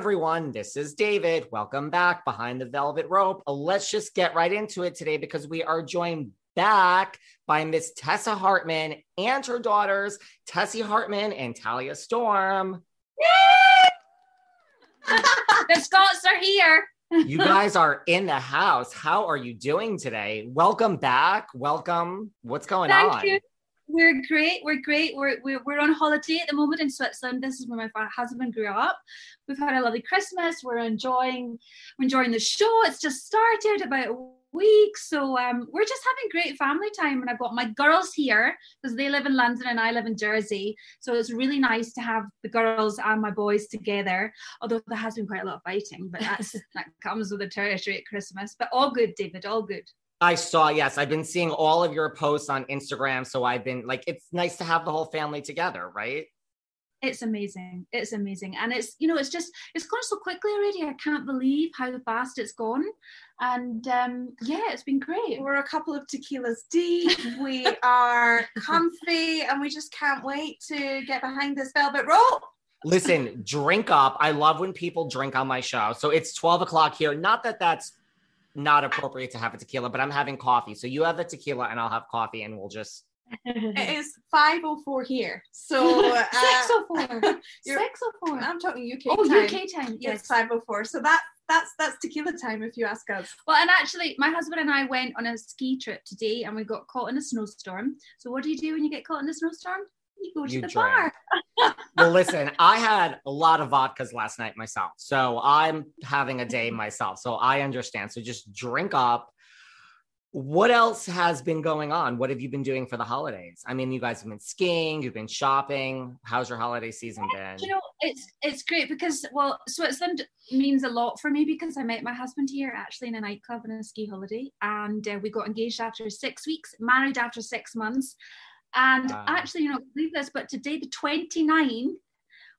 Everyone, this is David. Welcome back behind the velvet rope. Uh, Let's just get right into it today because we are joined back by Miss Tessa Hartmann and her daughters, Tessie Hartmann and Talia Storm. the Scots are here. You guys are in the house. How are you doing today? Welcome back. Welcome. What's going Thank on? you. We're great. We're great. We're, we're, on holiday at the moment in Switzerland. This is where my husband grew up. We've had a lovely Christmas. We're enjoying we're enjoying the show. It's just started about a week. So um, we're just having great family time. And I've got my girls here because they live in London and I live in Jersey. So it's really nice to have the girls and my boys together. Although there has been quite a lot of fighting, but that's that comes with the territory at Christmas. But all good, David, all good. I saw, yes, I've been seeing all of your posts on Instagram. So I've been like, it's nice to have the whole family together, right? it's amazing it's amazing and it's you know it's just it's gone so quickly already i can't believe how fast it's gone and um yeah it's been great We're a couple of tequilas deep. We are comfy and we just can't wait to get behind this velvet rope. Listen, drink up. I love when people drink on my show. So it's 12 o'clock here. Not that that's not appropriate to have a tequila, but I'm having coffee. So you have a tequila and I'll have coffee and we'll just. It is 5.04 here. So uh, 604 you're- 604 I'm talking UK oh time. uk time Yes, yes 5.04. So that that's that's tequila time if you ask us. well and actually my husband and i went on a ski trip today and we got caught in a snowstorm so what do you do when you get caught in a snowstorm you go to You the drink. bar Well, listen, I had a lot of vodkas last night myself. So I'm having a day myself. So I understand. So just drink up. What else has been going on? What have you been doing for the holidays? I mean, you guys have been skiing, you've been shopping. How's your holiday season been? you know it's it's great because well switzerland means a lot for me because i met my husband here actually in a nightclub on a ski holiday and uh, we got engaged after six weeks married after six months and Wow. actually you know believe this but today the 29th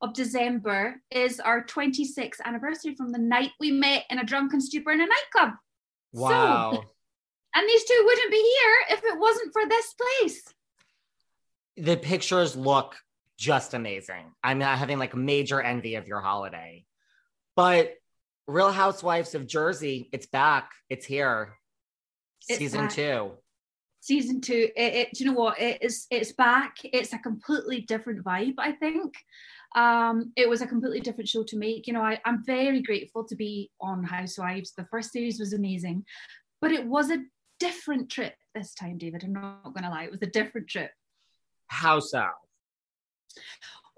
of december is our 26th anniversary from the night we met in a drunken stupor in a nightclub Wow. and these two wouldn't be here if it wasn't for this place the pictures look just amazing. I'm not having like major envy of your holiday. But Real Housewives of Jersey, it's back. It's here. It's Season back. two. Season two it, it you know what? It is it's back. It's a completely different vibe i think. Um it was a completely different show to make. You know I, i'm very grateful to be on housewives. The first series was amazing but it was a different trip this time david. I'm not gonna lie. It was a different trip. How so?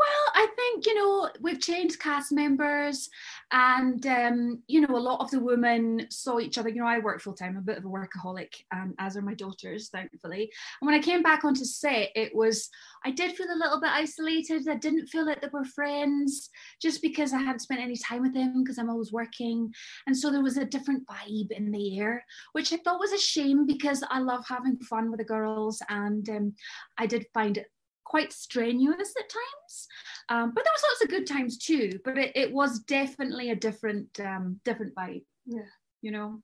Well, I think you know we've changed cast members, and um, you know a lot of the women saw each other. You know, I work full time, a bit of a workaholic, um, as are my daughters, thankfully. And when I came back onto set, it was I did feel a little bit isolated. I didn't feel like they were friends, just because I hadn't spent any time with them because I'm always working, and so there was a different vibe in the air, which I thought was a shame because I love having fun with the girls, and um, I did find it quite strenuous at times um, but there was lots of good times too but it, it was definitely a different um, different vibe Yeah. you know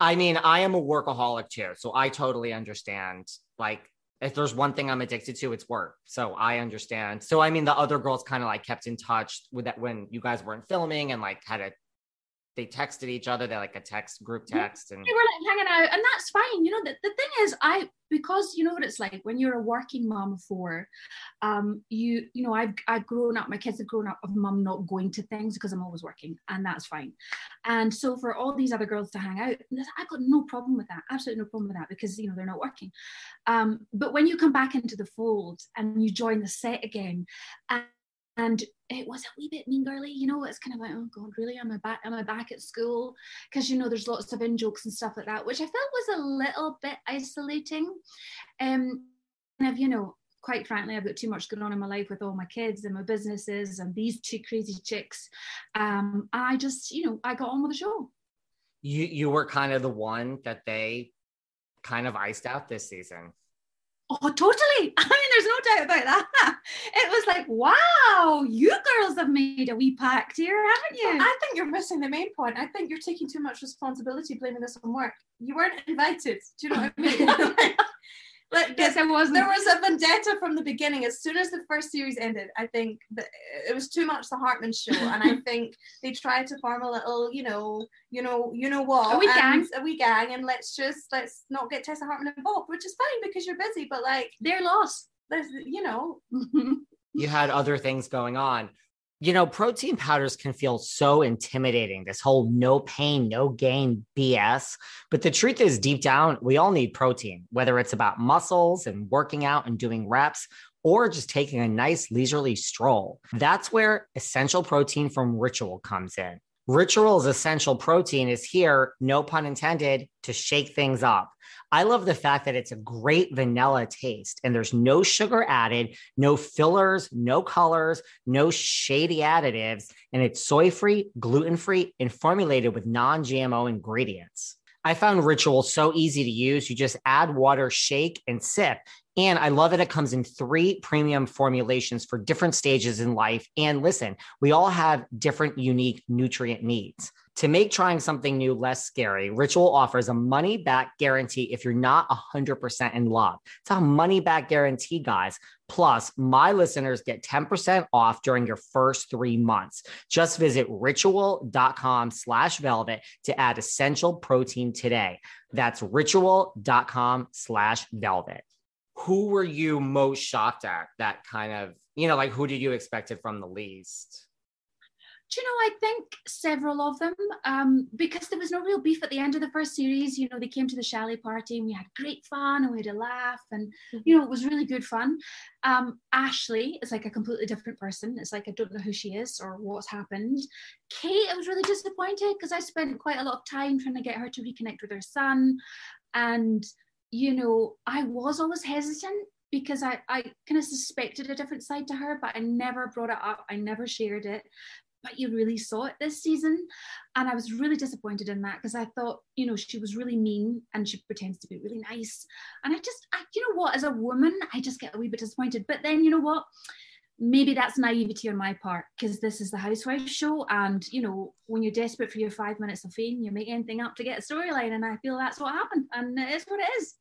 I mean, I am a workaholic too, so I totally understand. Like, if there's one thing I'm addicted to, it's work. So I understand. So I mean, the other girls kind of like kept in touch with that when you guys weren't filming and like had a they texted each other. They're like a text group text and they were like hanging out and that's fine you know the, the thing is i because you know what it's like when you're a working mom of four um you you know i've i've grown up my kids have grown up of mum not going to things because i'm always working and that's fine and so for all these other girls to hang out i've got no problem with that absolutely no problem with that because you know they're not working um but when you come back into the fold and you join the set again and and it was a wee bit mean girly, you know. It's kind of like, oh god, really? Am I back? Am I back at school? Because you know, there's lots of in jokes and stuff like that, which I felt was a little bit isolating. Um, and if you know, quite frankly, I've got too much going on in my life with all my kids and my businesses and these two crazy chicks. Um, I just, you know, I got on with the show. you you were kind of the one that they kind of iced out this season. Oh, totally. I mean, there's no doubt about that. It was like, wow, you girls have made a wee pact here, haven't you? I think you're missing the main point. I think you're taking too much responsibility blaming this on work. You weren't invited. Do you know what I mean? like, Yes, I wasn't. There was a vendetta from the beginning. As soon as the first series ended, I think that it was too much the Hartmann show, and I think they tried to form a little, you know, you know, you know what, A wee gang. a wee gang, and let's just let's not get Tessa Hartmann involved, which is fine because you're busy, but like They're lost. there's, you know, You had other things going on. You know, protein powders can feel so intimidating, this whole no pain, no gain BS. But the truth is, deep down, we all need protein, whether it's about muscles and working out and doing reps, or just taking a nice leisurely stroll. That's where essential protein from Ritual comes in. Ritual's essential protein is here, no pun intended, to shake things up. I love the fact that it's a great vanilla taste and there's no sugar added, no fillers, no colors, no shady additives, and it's soy free, gluten free, and formulated with non GMO ingredients. I found Ritual so easy to use. You just add water, shake, and sip. And I love that it comes in three premium formulations for different stages in life. And listen, we all have different unique nutrient needs. To make trying something new less scary, Ritual offers a money back guarantee if you're not 100% in love. It's a money back guarantee, guys. Plus, my listeners get 10% off during your first three months. Just visit ritual.com slash velvet to add essential protein today. That's ritual.com slash velvet. Who were you most shocked at that kind of, you know, like who did you expect it from the least? Do you know, I think several of them, um, because there was no real beef at the end of the first series. You know, they came to the chalet party and we had great fun and we had a laugh and, you know, it was really good fun. Um, Ashley is like a completely different person. It's like, I don't know who she is or what's happened. Kate, I was really disappointed because I spent quite a lot of time trying to get her to reconnect with her son. And, you know, I was always hesitant because I, I kind of suspected a different side to her, but I never brought it up. I never shared it but you really saw it this season. And I was really disappointed in that because I thought, you know, she was really mean and she pretends to be really nice. And I just, I, you know what, as a woman, I just get a wee bit disappointed. But then, you know what? Maybe that's naivety on my part because this is the housewife show. And, you know, when you're desperate for your five minutes of fame, you make anything up to get a storyline. And I feel that's what happened. And it is what it is.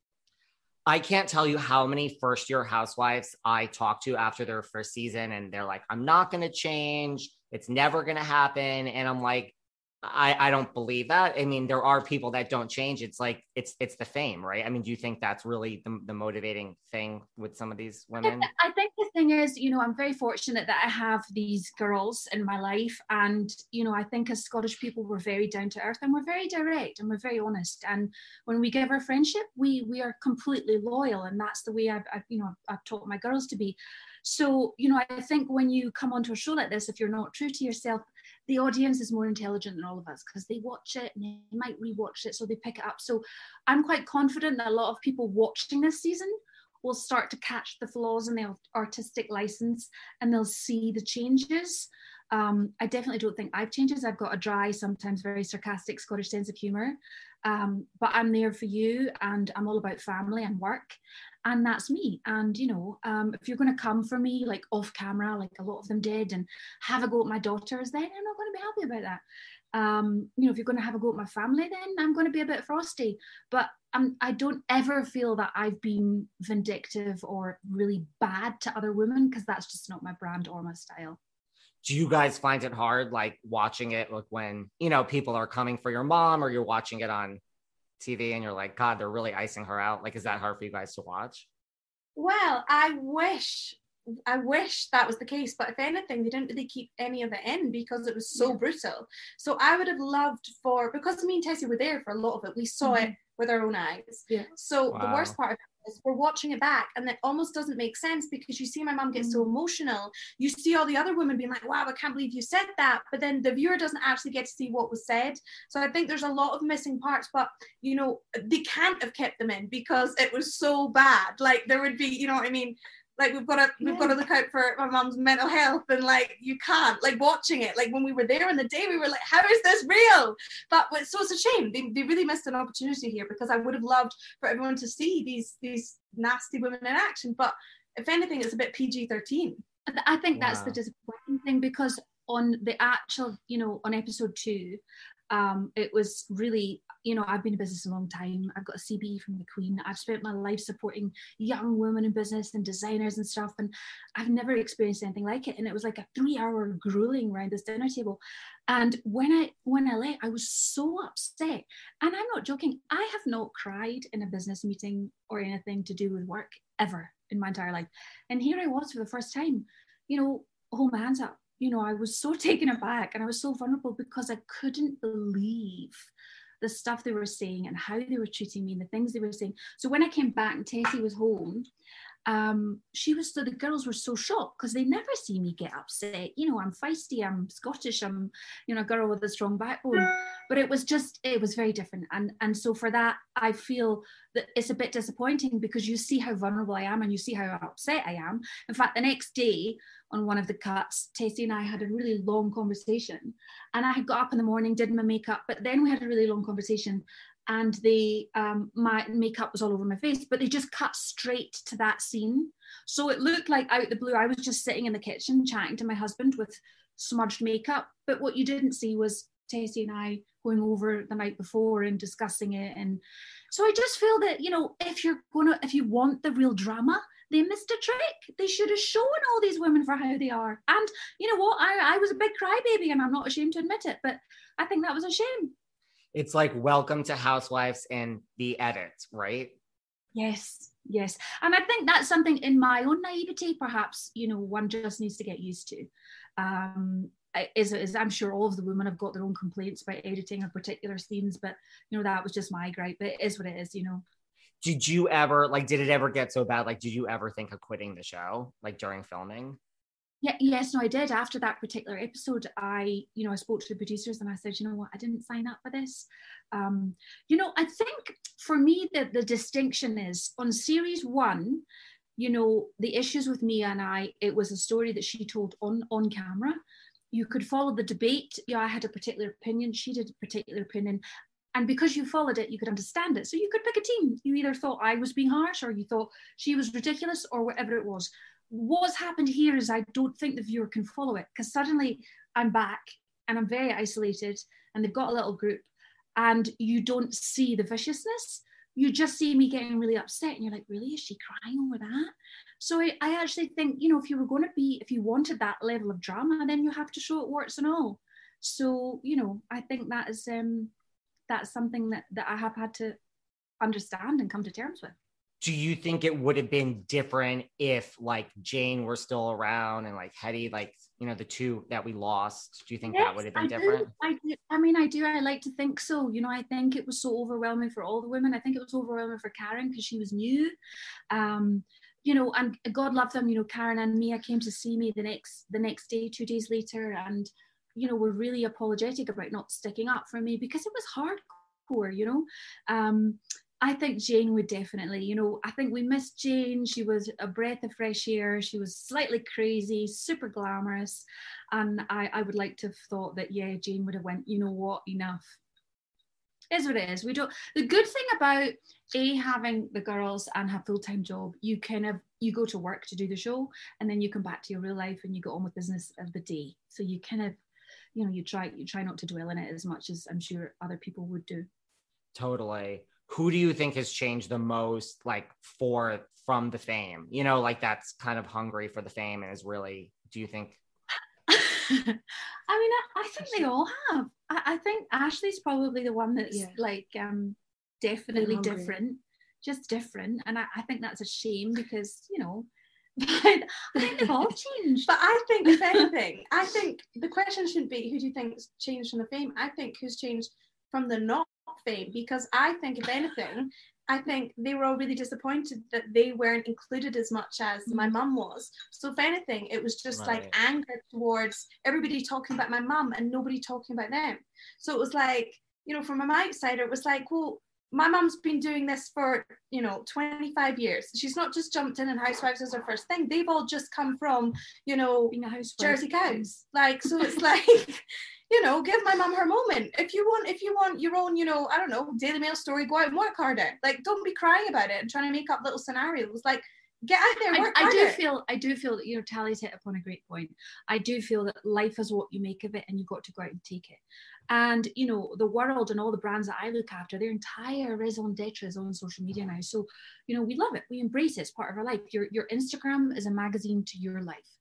I can't tell you how many first year housewives I talk to after their first season, and they're like, I'm not going to change. It's never going to happen. And I'm like, I, I don't believe that. I mean, there are people that don't change. It's like it's it's the fame, right? I mean, do you think that's really the, the motivating thing with some of these women? I think the thing is, you know, I'm very fortunate that I have these girls in my life, and you know, I think as Scottish people, we're very down to earth and we're very direct and we're very honest. And when we give our friendship, we we are completely loyal, and that's the way I've, I've you know I've taught my girls to be. So, you know, I think when you come onto a show like this, if you're not true to yourself, the audience is more intelligent than all of us because they watch it and they might rewatch it, so they pick it up. So I'm quite confident that a lot of people watching this season will start to catch the flaws in the artistic license and they'll see the changes. Um, I definitely don't think I've changes. I've got a dry, sometimes very sarcastic Scottish sense of humour. Um, but I'm there for you and I'm all about family and work and that's me. And you know um, if you're going to come for me like off camera like a lot of them did and have a go at my daughters then i'm not going to be happy about that. Um, you know if you're going to have a go at my family then i'm going to be a bit frosty. But i don't ever feel that i've been vindictive or really bad to other women because that's just not my brand or my style. Do you guys find it hard like watching it like when you know people are coming for your mom or you're watching it on TV and you're like, God, they're really icing her out? Like, is that hard for you guys to watch? Well, I wish I wish that was the case, but if anything, they didn't really keep any of it in because it was so yeah. brutal. So I would have loved for because me and Tessie were there for a lot of it. We saw mm-hmm. it with our own eyes. Yeah. So wow. the worst part of is we're watching it back and it almost doesn't make sense because you see my mom get so mm. emotional. You see all the other women being like, wow, I can't believe you said that. But then the viewer doesn't actually get to see what was said. So I think there's a lot of missing parts, but you know, they can't have kept them in because it was so bad. Like there would be, you know what I mean? Like we've got to yeah. we've got to look out for my mom's mental health and like you can't like watching it. Like when we were there in the day we were like how is this real? But, but so it's a shame. They, they really missed an opportunity here because i would have loved for everyone to see these these nasty women in action. But if anything it's a bit pg-13 i think that's wow. the disappointing thing because on the actual you know on episode two um, it was really, you know, I've been in business a long time. I've got a CBE from the Queen. I've spent my life supporting young women in business and designers and stuff, and I've never experienced anything like it. And it was like a three-hour grueling round this dinner table. And when I when I left, I was so upset. And I'm not joking. I have not cried in a business meeting or anything to do with work ever in my entire life. And here I was for the first time. You know, hold my hands up you know, I was so taken aback and I was so vulnerable because I couldn't believe the stuff they were saying and how they were treating me and the things they were saying. So when I came back and Tessie was home, um, she was so the girls were so shocked because they never see me get upset. You know, I'm feisty, I'm Scottish, I'm you know a girl with a strong backbone. But it was just it was very different, and and so for that I feel that it's a bit disappointing because you see how vulnerable I am and you see how upset I am. In fact, the next day on one of the cuts, Tessie and I had a really long conversation, and I had got up in the morning, did my makeup, but then we had a really long conversation, and the um, my makeup was all over my face, but they just cut straight to that scene. So it looked like out the blue, I was just sitting in the kitchen chatting to my husband with smudged makeup. But what you didn't see was Tessie and I going over the night before and discussing it. And so I just feel that, you know, if you're gonna if you want the real drama, they missed a trick. They should have shown all these women for how they are. And you know what? I, I was a big crybaby and I'm not ashamed to admit it, but I think that was a shame it's like welcome to housewives in the edit right? Yes yes. And i think that's something in my own naivety perhaps you know one just needs to get used to. Um is, is i'm sure all of the women have got their own complaints about editing of particular scenes but you know that was just my gripe. But it is what it is you know. Did you ever like did it ever get so bad? Like did you ever think of quitting the show like during filming yeah, yes, no, I did. After that particular episode, I, you know, I spoke to the producers and I said, you know what, I didn't sign up for this. Um, you know, I think for me the the distinction is on series one, you know, the issues with Mia and I, it was a story that she told on on camera. You could follow the debate. Yeah, I had a particular opinion. She did a particular opinion. And because you followed it, you could understand it. So you could pick a team. You either thought I was being harsh or you thought she was ridiculous or whatever it was what's happened here is I don't think the viewer can follow it because suddenly I'm back and I'm very isolated and they've got a little group and you don't see the viciousness. You just see me getting really upset and you're like, really? Is she crying over that? So I, I actually think, you know, if you were going to be, if you wanted that level of drama, then you have to show it warts and all. So you know, I think that is um, that's something that that I have had to understand and come to terms with do you think it would have been different if like Jane were still around and like Hetty, like you know, the two that we lost? Do you think yes, that would have been I different? Do. I do. I mean, I do. I like to think so. You know, I think it was so overwhelming for all the women. I think it was overwhelming for Karen because she was new. Um, you know, and God love them. You know, Karen and Mia came to see me the next the next day, two days later, and you know, were really apologetic about not sticking up for me because it was hardcore. You know, um, I think Jane would definitely, you know, I think we missed Jane. She was a breath of fresh air. She was slightly crazy, super glamorous. And I, I would like to have thought that, yeah, Jane would have went, you know what, enough. Is what it is. We don't the good thing about A having the girls and have full-time job, you kind of you go to work to do the show and then you come back to your real life and you go on with business of the day. So you kind of, you know, you try you try not to dwell in it as much as I'm sure other people would do. Totally who do you think has changed the most like for from the fame you know like that's kind of hungry for the fame and is really do you think i mean I, I, think they all have I, I, think ashley's probably the one that's yeah. like um definitely different just different and I, I think that's a shame because you know I think they've all changed. But I think, if anything, I think the question shouldn't be who do you think's changed from the fame. I think who's changed from the not fame because I think, if anything, I think they were all really disappointed that they weren't included as much as mm. my mum was. So, if anything, it was just right. like anger towards everybody talking about my mum and nobody talking about them. So, it was like, you know, from my outsider, it was like, well, my mum's been doing this for you know 25 years she's not just jumped in and housewives is her first thing they've all just come from you know jersey cows like so it's like you know, give my mom her moment. If you want, if you want your own, you know, I don't know, Daily Mail story, go out and work harder. Like, don't be crying about it and trying to make up little scenarios. Like, get out there, work I, I do feel, I do feel that you know, Tally's hit upon a great point. I do feel that life is what you make of it, and you've got to go out and take it. And you know, the world and all the brands that I look after, their entire raison d'etre is on social media now. So, you know, we love it, we embrace it. It's part of our life. Your your Instagram is a magazine to your life,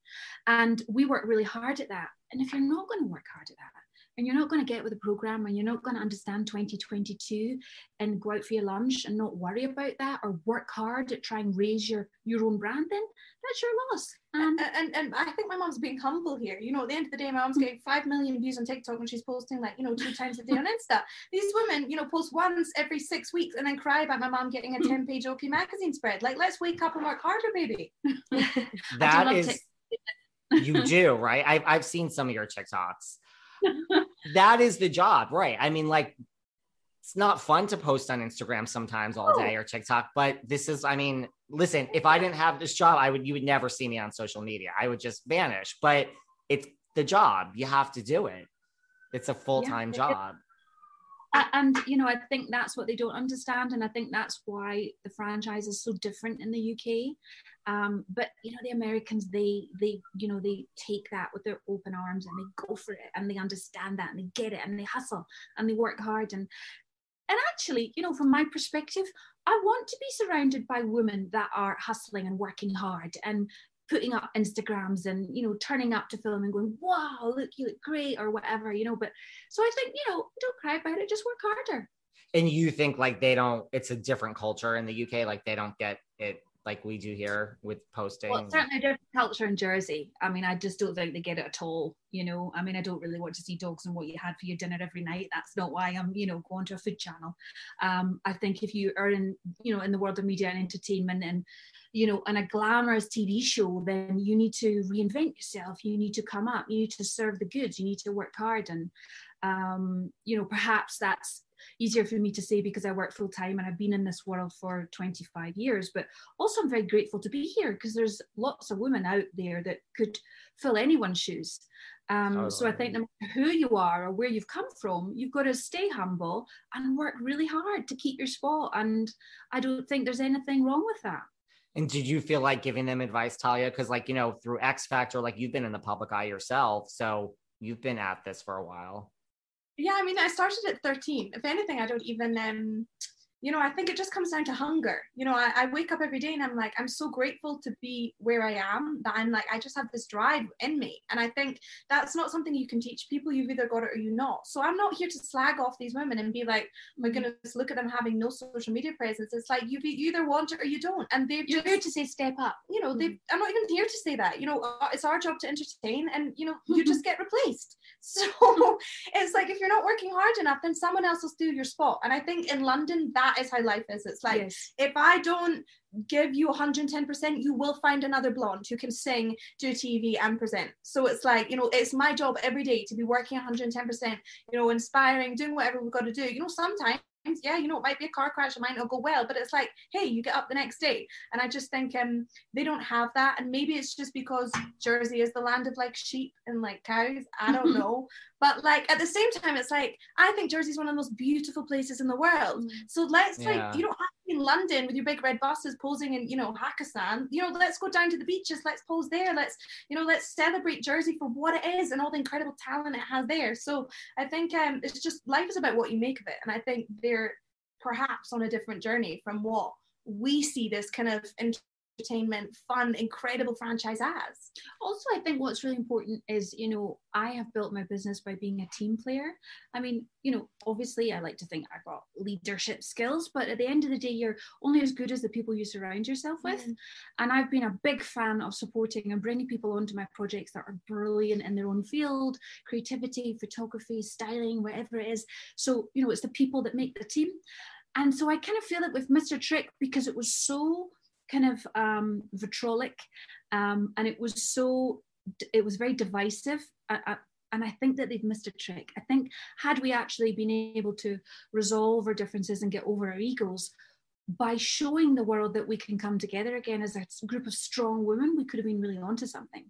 and we work really hard at that. And if you're not going to work hard at that, and you're not going to get with the program and you're not going to understand 2022 and go out for your lunch and not worry about that or work hard at trying to raise your your own brand then that's your loss. And and, and i think my mom's being humble here. You know at the end of the day my mom's getting 5 million views on tiktok and she's posting like you know two times a day on insta. These women you know post once every six weeks and then cry about my mom getting a 10 page op magazine spread. Like let's wake up and work harder baby. That is you do right I've, I've seen some of your tiktoks that is the job, right? I mean, like, it's not fun to post on Instagram sometimes all day oh. or TikTok, but this is, I mean, listen, if I didn't have this job, I would, you would never see me on social media. I would just vanish, but it's the job. You have to do it. It's a full time yeah, job. and you know i think that's what they don't understand and i think that's why the franchise is so different in the uk um, but you know, the Americans, they they you know they take that with their open arms and they go for it and they understand that and they get it and they hustle and they work hard and and actually, you know, from my perspective, I want to be surrounded by women that are hustling and working hard and putting up Instagrams and you know turning up to film and going, wow, look, you look great or whatever, you know. But so I think you know, don't cry about it, just work harder. And you think like they don't? It's a different culture in the UK, like they don't get it like we do here with posting. Well, certainly different culture in Jersey. I mean, I just don't think they get it at all. You know, I mean, I don't really want to see dogs and what you had for your dinner every night. That's not why I'm, you know, going to a food channel. Um, I think if you are in, you know, in the world of media and entertainment and, you know, on a glamorous TV show, then you need to reinvent yourself. You need to come up. You need to serve the goods. You need to work hard. And, um, you know, perhaps that's easier for me to say because I work full time and I've been in this world for 25 years. But also, I'm very grateful to be here because there's lots of women out there that could fill anyone's shoes. Um, oh, so I think no matter who you are or where you've come from, you've got to stay humble and work really hard to keep your spot. And I don't think there's anything wrong with that. And did you feel like giving them advice, Talia? Because, like, you know, through X Factor, like you've been in the public eye yourself. So you've been at this for a while yeah, I mean, I started at 13. If anything, I don't even um you know, I think it just comes down to hunger. You know, I, I, wake up every day and I'm like, I'm so grateful to be where I am that I'm like, I just have this drive in me. And I think that's not something you can teach people. You've either got it or you not. So I'm not here to slag off these women and be like, oh my mm-hmm. goodness, look at them having no social media presence. It's like you, you either want it or you don't. And they're You're here to say step up. You know, they I'm not even here to say that. You know, uh, it's our job to entertain and you know, you just get replaced. So it's like if you're not working hard enough, then someone else will steal your spot. And I think in London, that is how life is. It's like yes. if I don't give you 110%, you will find another blonde who can sing, do TV, and present. So it's like, you know, it's my job every day to be working 110%, you know, inspiring, doing whatever we've got to do. You know, sometimes yeah, you know, it might be a car crash, it might not go well, but it's like, hey, you get up the next day. And I just think um they don't have that. And maybe it's just because Jersey is the land of like sheep and like cows. I don't know. But like at the same time, it's like I think Jersey is one of the most beautiful places in the world. Mm. So let's yeah. like you don't have to be in London with your big red buses posing in you know Hakkasan. You know, let's go down to the beaches. Let's pose there. Let's you know let's celebrate Jersey for what it is and all the incredible talent it has there. So I think um it's just life is about what you make of it, and I think they're perhaps on a different journey from what we see this kind of entertainment, fun, incredible franchise as. Also, I think what's really important is, you know, I have built my business by being a team player. I mean, you know, obviously I like to think I've got leadership skills, but at the end of the day, you're only as good as the people you surround yourself with. Mm. And I've been a big fan of supporting and bringing people onto my projects that are brilliant in their own field, creativity, photography, styling, whatever it is. So, you know, it's the people that make the team. And so I kind of feel it with Mr. Trick because it was so kind of um, vitrolic, um, and it was so it was very divisive. And I think that they've missed a trick. I think had we actually been able to resolve our differences and get over our egos by showing the world that we can come together again as a group of strong women, we could have been really onto something.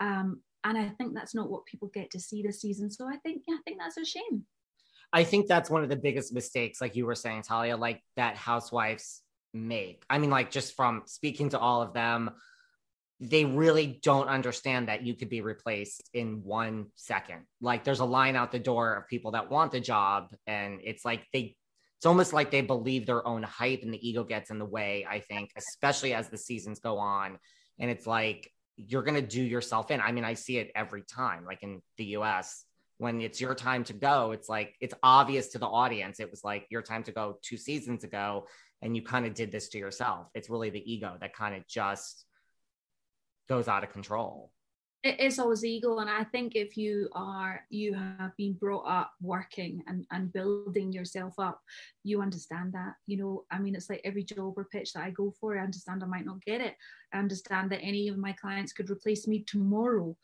Um, and I think that's not what people get to see this season. So I think, yeah, I think that's a shame. I think that's one of the biggest mistakes, like you were saying, Talia, like that housewives make. I mean, like just from speaking to all of them, they really don't understand that you could be replaced in one second. Like there's a line out the door of people that want the job, and it's like they it's almost like they believe their own hype and the ego gets in the way, I think, especially as the seasons go on. And it's like you're gonna do yourself in. I mean, I see it every time, like in the US, when it's your time to go, it's like it's obvious to the audience. It was like your time to go two seasons ago and you kind of did this to yourself. It's really the ego that kind of just goes out of control. It is always ego and i think if you are you have been brought up working and, and building yourself up you understand that you know? I mean it's like every job or pitch that i go for i understand i might not get it understand that any of my clients could replace me tomorrow.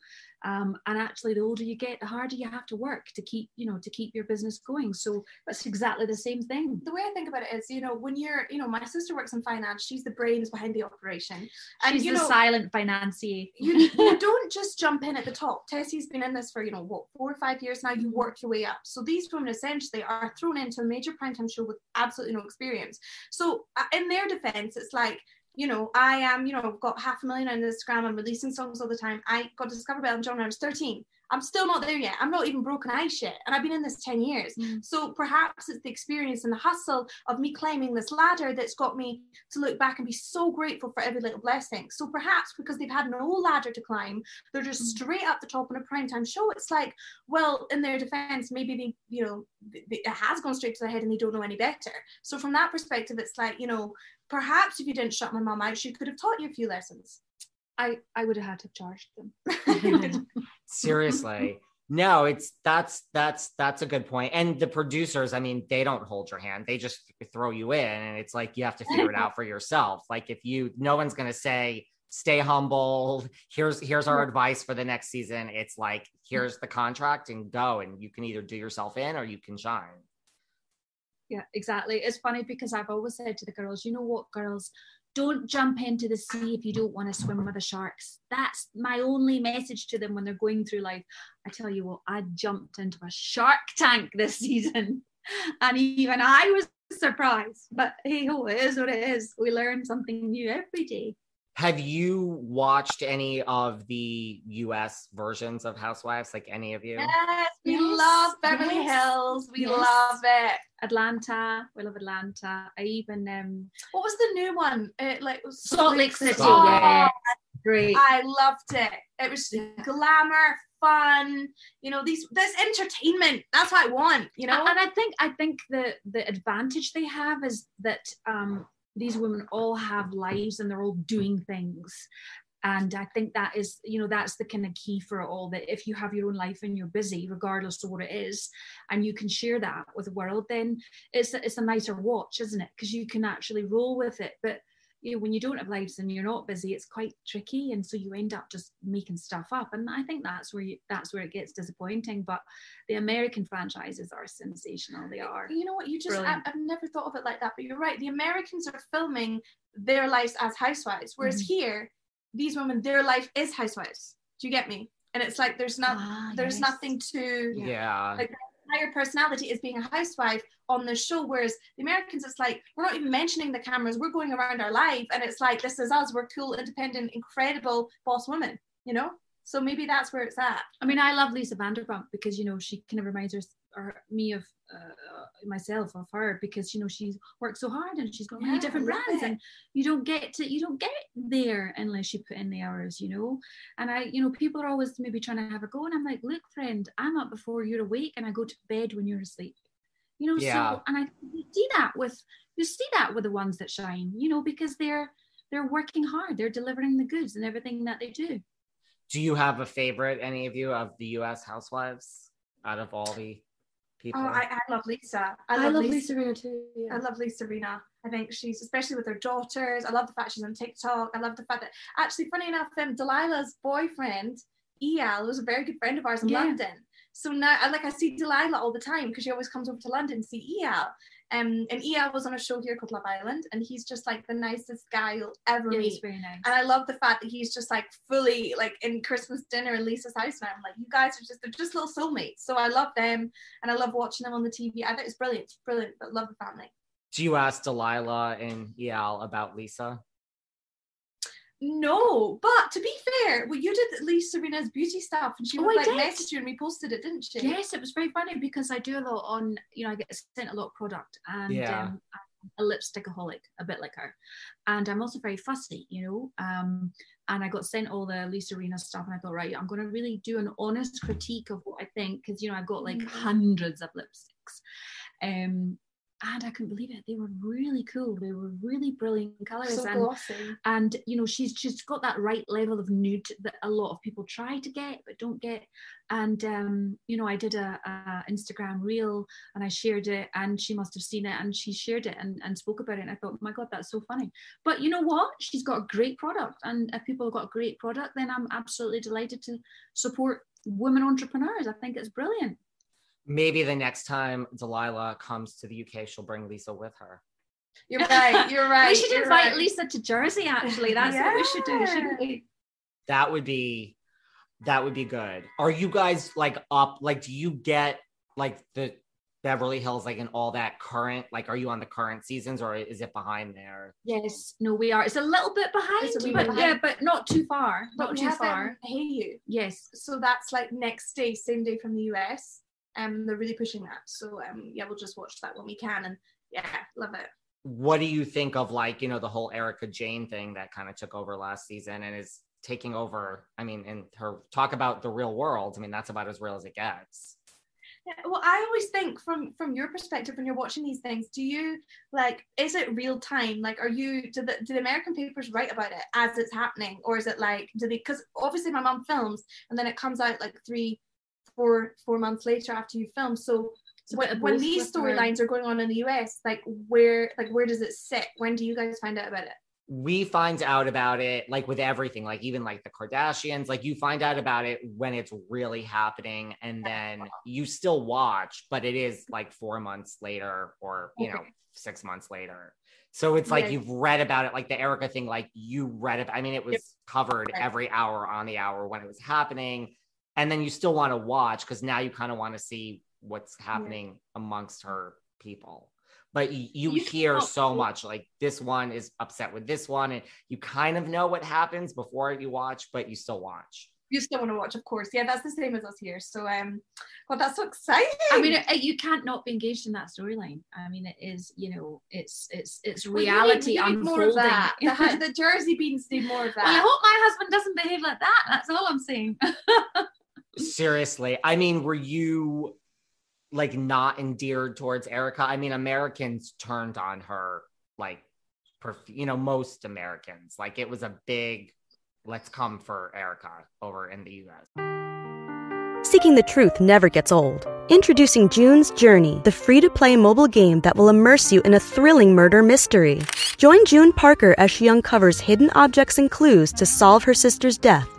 Um, and actually the older you get the harder you have to work to keep you know to keep your business going. So that's exactly the same thing. The way i think about it is you know when you're you know my sister works in finance. She's the brains behind the operation. And she's you the know, silent financier. you, you don't just jump in at the top. Tessie's been in this for you know what four or five years now. You work your way up. So these women essentially are thrown into a major primetime show with absolutely no experience. So uh, in their defense it's like you know, I am, you know, I've got half a million on Instagram. I'm releasing songs all the time. I got discovered by Elton John when I was 13. I'm still not there yet. I'm not even broken ice yet. And I've been in this 10 years. Mm. So perhaps it's the experience and the hustle of me climbing this ladder that's got me to look back and be so grateful for every little blessing. So perhaps because they've had no ladder to climb, they're just mm. straight up the top on a primetime show. It's like, well, in their defense, maybe they, you know, it has gone straight to their head and they don't know any better. So from that perspective, it's like, you know, perhaps if you didn't shut my mom out, she could have taught you a few lessons. I I would have had to charge them. Seriously. No, it's that's that's that's a good point. And the producers, I mean, they don't hold your hand. They just throw you in and it's like you have to figure it out for yourself. Like if you no one's going to say stay humble, here's here's our advice for the next season. It's like here's the contract and go and you can either do yourself in or you can shine. Yeah, exactly. It's funny because I've always said to the girls, you know what, girls, don't jump into the sea if you don't want to swim with the sharks. That's my only message to them when they're going through life. I tell you what, I jumped into a shark tank this season, and even I was surprised. But hey ho, it is what it is. We learn something new every day. Have you watched any of the US versions of Housewives? Like any of you? Yes, we Yes, love Beverly yes, Hills. We yes. love it. Atlanta. We love Atlanta. I even um What was the new one? It like was Salt Lake City. Oh, yeah. Great. I loved it. It was glamour, fun. You know, these this entertainment. That's what I want. You know, and I think I think the the advantage they have is that um, these women all have lives and they're all doing things. And I think that is, you know, that's the kind of key for it all. That if you have your own life and you're busy, regardless of what it is, and you can share that with the world, then it's it's a nicer watch, isn't it? Because you can actually roll with it. But you know, when you don't have lives and you're not busy, it's quite tricky, and so you end up just making stuff up. And I think that's where you, that's where it gets disappointing. But the American franchises are sensational. They are. you know what? You just I, i've never thought of it like that, but you're right. The Americans are filming their lives as housewives, whereas Mhm. here, these women, their life is housewives. Do you get me? And it's like there's not Ah, there's yes. nothing to Yeah. like entire personality is being a housewife on the show whereas the americans it's like we're not even mentioning the cameras we're going around our life and it's like this is us we're cool independent incredible boss women you know? So maybe that's where it's at. I mean, I love Lisa Vanderpump because you know she kind of reminds us or me of uh, myself of her because you know she's worked so hard and she's got many Yeah, different brands it. and you don't get to you don't get there unless you put in the hours you know and I you know people are always maybe trying to have a go and I'm like look friend I'm up before you're awake and I go to bed when you're asleep you know Yeah. so and I you see that with you see that with the ones that shine you know because they're they're working hard they're delivering the goods and everything that they do Do you have a favorite, any of you, of the US housewives out of all the people? oh I, I love lisa i I love, love lisa, Lisa Rinna too I love Lisa Rinna. I think she's especially with her daughters. I love the fact she's on TikTok. I love the fact that actually, funny enough, um, Delilah's boyfriend, Eyal, was a very good friend of ours in Yeah. London. So now, I like I see Delilah all the time because she always comes over to London to see Eyal. Um, and Eyal was on a show here called Love Island, and he's just like the nicest guy you'll ever yeah, meet. he's very nice And I love the fact that he's just like fully like in Christmas dinner in Lisa's house now. I'm like, you guys are just they're just little soulmates. So I love them and I love watching them on the TV. I think it's brilliant. It's brilliant, but love the family. Do you ask Delilah and Eyal about Lisa? No, but to be fair, well, you did Lisa Serena's beauty stuff, and she Oh, would I like did. message you and reposted it, didn't she? Yes, it was very funny because I do a lot on, you know, I get sent a lot of product and Yeah. um, I'm a lipstickaholic, a bit like her. And I'm also very fussy, you know. Um, and I got sent all the Lisa Rinna stuff and I thought, right, I'm going to really do an honest critique of what I think because, you know, I've got like Mhm. hundreds of lipsticks. Um, and I couldn't believe it. They were really cool. They were really brilliant colors. so and glossy. and you know she's just got that right level of nude that a lot of people try to get but don't get and um you know i did a, a instagram reel and i shared it and she must have seen it and she shared it and, and spoke about it and i thought my god that's so funny but you know what she's got a great product and if people have got a great product then i'm absolutely delighted to support women entrepreneurs i think it's brilliant Maybe the next time Delilah comes to the UK, she'll bring Lisa with her. You're right. You're right. we should you're invite right. lisa to jersey actually that's what we should do shouldn't we That would be that would be good. Are you guys like up like do you get like the Beverly Hills like in all that current like are you on the current seasons or is it behind there? Yes, no, we are. It's a little bit behind, It's but bit yeah, but not too far. But Not we too far. um, Hey You. Yes. So that's like next day, same day from the US. Um, they're really pushing that. So um, yeah, we'll just watch that when we can, and yeah, love it. What do you think of like, you know, the whole Erika Jayne thing that kind of took over last season and is taking over? I mean, and her talk about the real world. I mean, that's about as real as it gets. Yeah, well, I always think from from your perspective when you're watching these things, do you like is it real time? Like, are you do the do the American papers write about it as it's happening, or is it like do they? Because obviously my mom films and then it comes out like three, four four months later after you film. So It's a bit when, when these storylines are going on in the US, like where like where does it sit? When do you guys find out about it? we find out about it like with everything like even like the kardashians like you find out about it when it's really happening and then you still watch but it is like four months later or you know six months later so it's like Yeah. you've read about it like the erika thing like you read it i mean it was covered every hour on the hour when it was happening and then you still want to watch because now you kind of want to see what's happening amongst her people but you, you, You hear cannot so much like this one is upset with this one, and you kind of know what happens before you watch, but you still watch. You still want to watch, of course. Yeah, that's the same as us here. So, um, God, that's so exciting. I mean, uh, you can't not be engaged in that storyline. I mean, it is, you know, it's it's it's Well, you need- reality you need unfolding. more of that. The, the Jersey beans need more of that. Well, I hope my husband doesn't behave like that. That's all I'm saying. Mm-hmm. Seriously, I mean, were you like not endeared towards Erika? I mean, Americans turned on her like, perf- you know, most Americans. Like it was a big, let's come for Erika over in the U.S. Seeking the truth never gets old. Introducing June's Journey, the free to play mobile game that will immerse you in a thrilling murder mystery. Join June Parker as she uncovers hidden objects and clues to solve her sister's death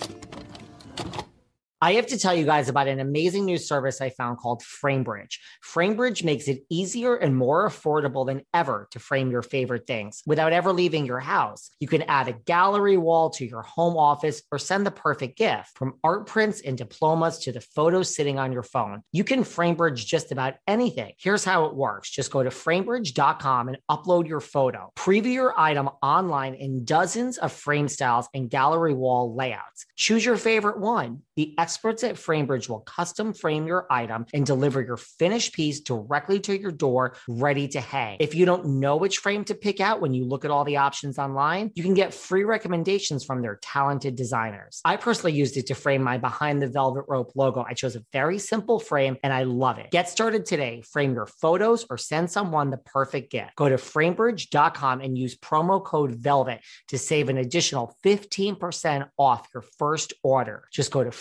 I have to tell you guys about an amazing new service I found called FrameBridge. FrameBridge makes it easier and more affordable than ever to frame your favorite things without ever leaving your house. You can add a gallery wall to your home office or send the perfect gift from art prints and diplomas to the photos sitting on your phone. You can FrameBridge just about anything. Here's how it works just go to framebridge.com and upload your photo. Preview your item online in dozens of frame styles and gallery wall layouts. Choose your favorite one. The experts at FrameBridge will custom frame your item and deliver your finished piece directly to your door, ready to hang. If you don't know which frame to pick out when you look at all the options online, you can get free recommendations from their talented designers. I personally used it to frame my Behind the Velvet Rope logo. I chose a very simple frame and I love it. Get started today. Frame your photos or send someone the perfect gift. Go to framebridge.com and use promo code VELVET to save an additional 15% off your first order. Just go to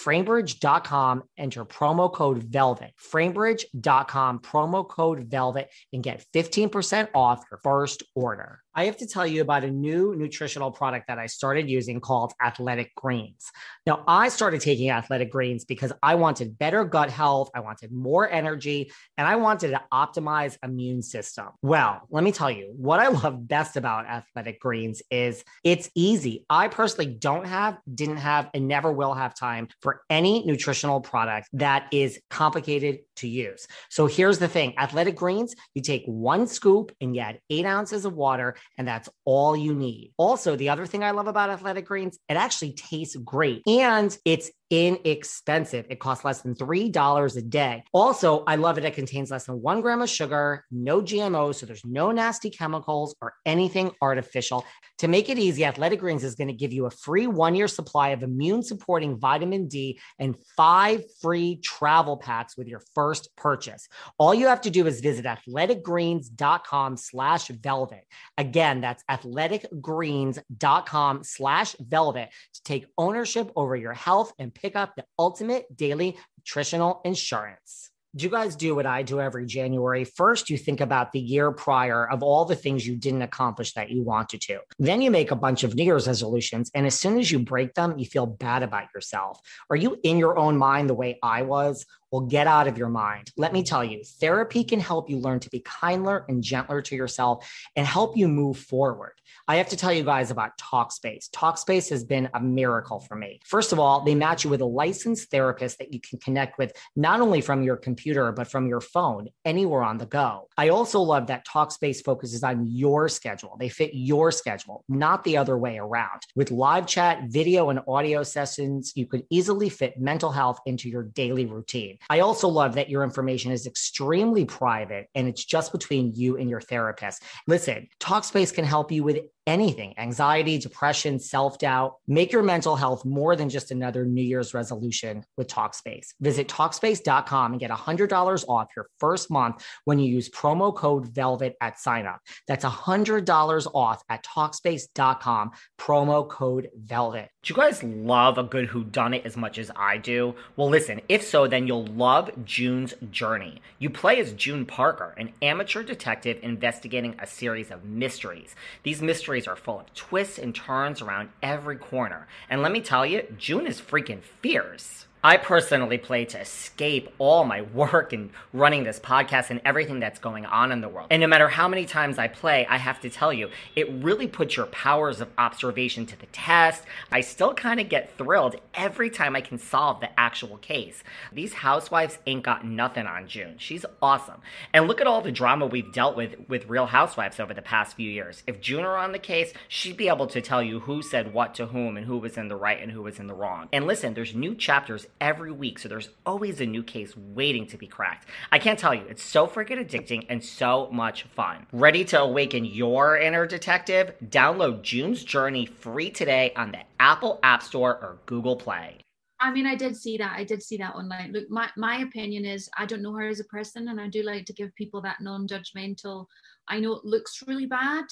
framebridge.com, enter promo code VELVET. Framebridge.com, promo code VELVET, and get 15% off your first order. I have to tell you about a new nutritional product that I started using called Athletic Greens. Now, I started taking Athletic Greens because I wanted better gut health, I wanted more energy, and I wanted to optimize immune system. Well, let me tell you, what I love best about Athletic Greens is it's easy. I personally don't have, didn't have, and never will have time for any nutritional product that is complicated to use. So here's the thing Athletic Greens, you take one scoop and you add eight ounces of water and that's all you need. Also, the other thing I love about athletic greens, it actually tastes great and it's inexpensive. It costs less than $3 a day. Also, I love it. It contains less than one gram of sugar, no GMOs, so there's no nasty chemicals or anything artificial. To make it easy, Athletic Greens is going to give you a free one year supply of immune supporting vitamin D and five free travel packs with your first purchase. All you have to do is visit athleticgreens.com slash velvet. Again, that's athleticgreens.com slash velvet to take ownership over your health and pick up the ultimate daily nutritional insurance. Do you guys do what I do every January? First, you think about the year prior of all the things you didn't accomplish that you wanted to. Then you make a bunch of New Year's resolutions. And as soon as you break them, you feel bad about yourself. Are you in your own mind the way I was? Well, get out of your mind. Let me tell you, therapy can help you learn to be kinder and gentler to yourself and help you move forward. I have to tell you guys about Talkspace. Talkspace has been a miracle for me. First of all, they match you with a licensed therapist that you can connect with not only from your computer, but from your phone, anywhere on the go. I also love that Talkspace focuses on your schedule. They fit your schedule, not the other way around. With live chat, video, and audio sessions, you could easily fit mental health into your daily routine. I also love that your information is extremely private and it's just between you and your therapist. Listen, Talkspace can help you with anything anxiety, depression, self doubt. Make your mental health more than just another New Year's resolution with Talkspace. Visit Talkspace.com and get $100 off your first month when you use promo code VELVET at signup. That's $100 off at Talkspace.com, promo code VELVET. Do you guys love a good whodunit as much as I do? Well, listen, if so, then you'll love June's Journey. You play as June Parker, an amateur detective investigating a series of mysteries. These mysteries are full of twists and turns around every corner. And let me tell you, June is freaking fierce. I personally play to escape all my work and running this podcast and everything that's going on in the world. And no matter how many times I play, I have to tell you, it really puts your powers of observation to the test. I still kind of get thrilled every time I can solve the actual case. These housewives ain't got nothing on June. She's awesome. And look at all the drama we've dealt with with Real Housewives over the past few years. If June were on the case, she'd be able to tell you who said what to whom and who was in the right and who was in the wrong. And listen, there's new chapters every week, so there's always a new case waiting to be cracked. I can't tell you, it's so freaking addicting and so much fun. Ready to awaken your inner detective? Download June's Journey free today on the Apple App Store or Google Play. I mean, I did see that. I did see that online. Look, my, my opinion is I don't know her as a person, and I do like to give people that non judgmental. I know it looks really bad,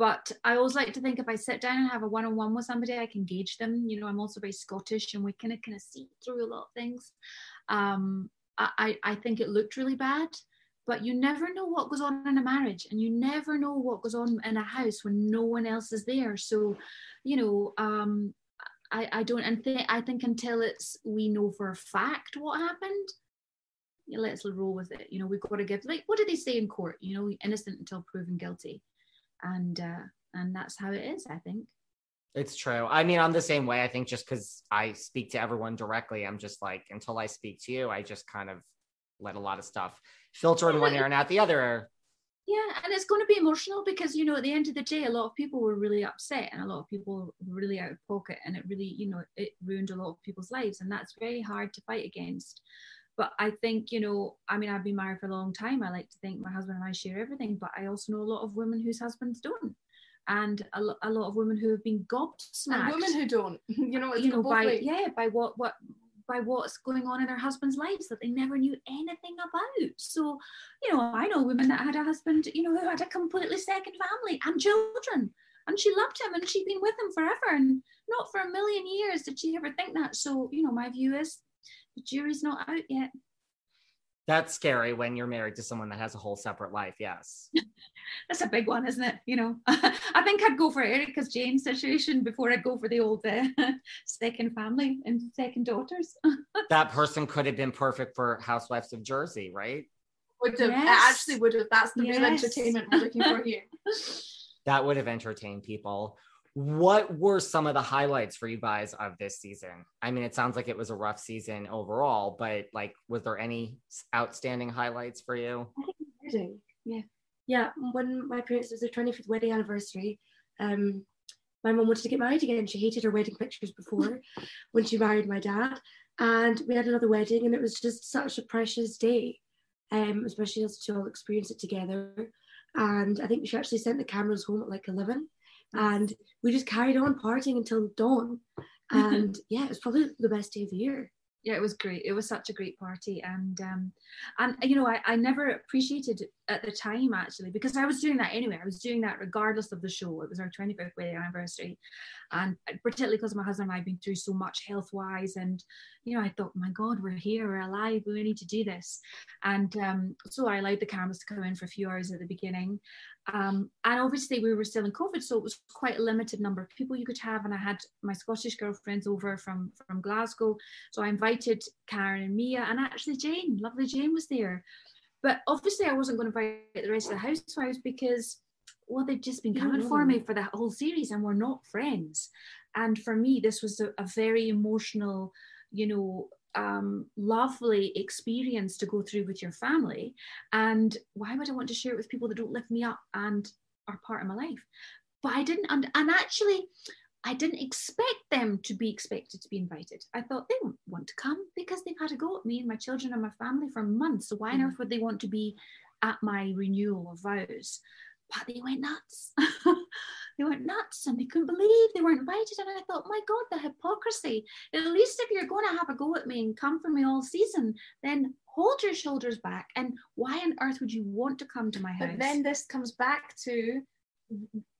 but I always like to think if I sit down and have a one on one with somebody, I can gauge them. You know, I'm also very Scottish and we kind of kind of see through a lot of things. Um, I, I think it looked really bad, but you never know what goes on in a marriage and you never know what goes on in a house when no one else is there. So, you know, um, I, I don't, and th- I think until it's, we know for a fact what happened, let's roll with it. You know, we've got to give, like, what do they say in court? You know, innocent until proven guilty and uh, and that's how it is. I think. It's true. I mean, I'm the same way. I think just because I speak to everyone directly, I'm just like, until I speak to you, I just kind of let a lot of stuff filter in one ear and out the other. Yeah, and it's going to be emotional because you know at the end of the day, a lot of people were really upset and a lot of people were really out of pocket, and it really, you know, it ruined a lot of people's lives, and that's very hard to fight against. But I think, you know, I mean, I've been married for a long time. I like to think my husband and I share everything, but I also know a lot of women whose husbands don't. And a, lo- a lot of women who have been gobsmacked. And women who don't, you know, you know, by ways. yeah, by what what by what's going on in their husbands' lives that they never knew anything about. So, you know, I know women that had a husband, you know, who had a completely second family and children, and she loved him and she'd been with him forever, and not for a million years did she ever think that. So, you know, my view is the jury's not out yet. That's scary when you're married to someone that has a whole separate life. Yes. That's a big one, isn't it? You know, I think I'd go for Erika's Jayne's situation before I'd go for the old uh, second family and second daughters. that person could have been perfect for Housewives of Jersey, right? Would have Yes. actually would have. That's the real entertainment we're looking for here. That would have entertained people. What were some of the highlights for you guys of this season? I mean, it sounds like it was a rough season overall, but like, was there any outstanding highlights for you? Yeah. Yeah. When my parents it was their 25th wedding anniversary, um, my mum wanted to get married again. She hated her wedding pictures before when she married my dad. And we had another wedding and it was just such a precious day. Um, especially us to all experience it together. And I think she actually sent the cameras home at like 11 and we just carried on partying until dawn. And yeah, it was probably the best day of the year. yeah it was great it was such a great party and um and you know I, I never appreciated at the time actually because i was doing that anyway. I was doing that regardless of the show. It was our 25th wedding anniversary. And particularly because my husband and i have been through so much health wise and you know i thought my god we're here. We're alive. We need to do this. And um so i allowed the cameras to come in for a few hours at the beginning. Um, and obviously we were still in COVID, so it was quite a limited number of people you could have. And I had my Scottish girlfriends over from from Glasgow, so I invited Karen and Mia, and actually Jane, lovely Jane, was there. But obviously, I wasn't going to invite the rest of the housewives because, well, they'd just been coming for me for that whole series, and we're not friends. And for me, this was a, a very emotional, you know, um, lovely experience to go through with your family. And why would I want to share it with people that don't lift me up and are part of my life? But I didn't, and, and actually, I didn't expect them to be expected to be invited. I thought they won't want to come because they've had a go at me and my children and my family for months. So why on mm. earth would they want to be at my renewal of vows? But they went nuts. they went nuts and they couldn't believe they weren't invited. And I thought, my God, the hypocrisy. At least if you're going to have a go at me and come for me all season, then hold your shoulders back. And why on earth would you want to come to my house? But then this comes back to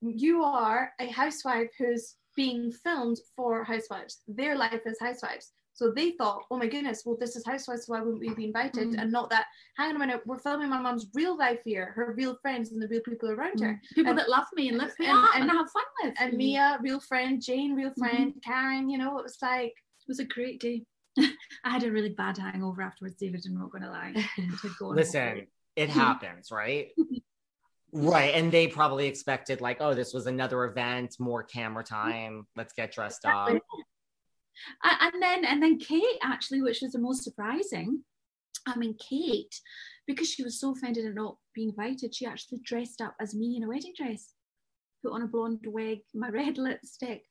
you are a housewife who's being filmed for housewives. Their life is housewives. So they thought, oh my goodness, well, this is housewives, so why wouldn't we be invited? Mm. And not that, hang on a minute, we're filming my mum's real life here, her real friends and the real people around her. People And- that love me and lift me and- up and- and, have fun with. And Mm. Mia, real friend, Jane, real friend, Karen, you know, it was like, It was a great day. I had a really bad hangover afterwards, David. I'm not going to lie. It had gone Listen, it happens, right? right. And they probably expected, like, oh, this was another event, more camera time. Let's get dressed up. And then and then Kate actually, which was the most surprising. I mean, Kate, because she was so offended at not being invited, she actually dressed up as me in a wedding dress, put on a blonde wig, my red lipstick.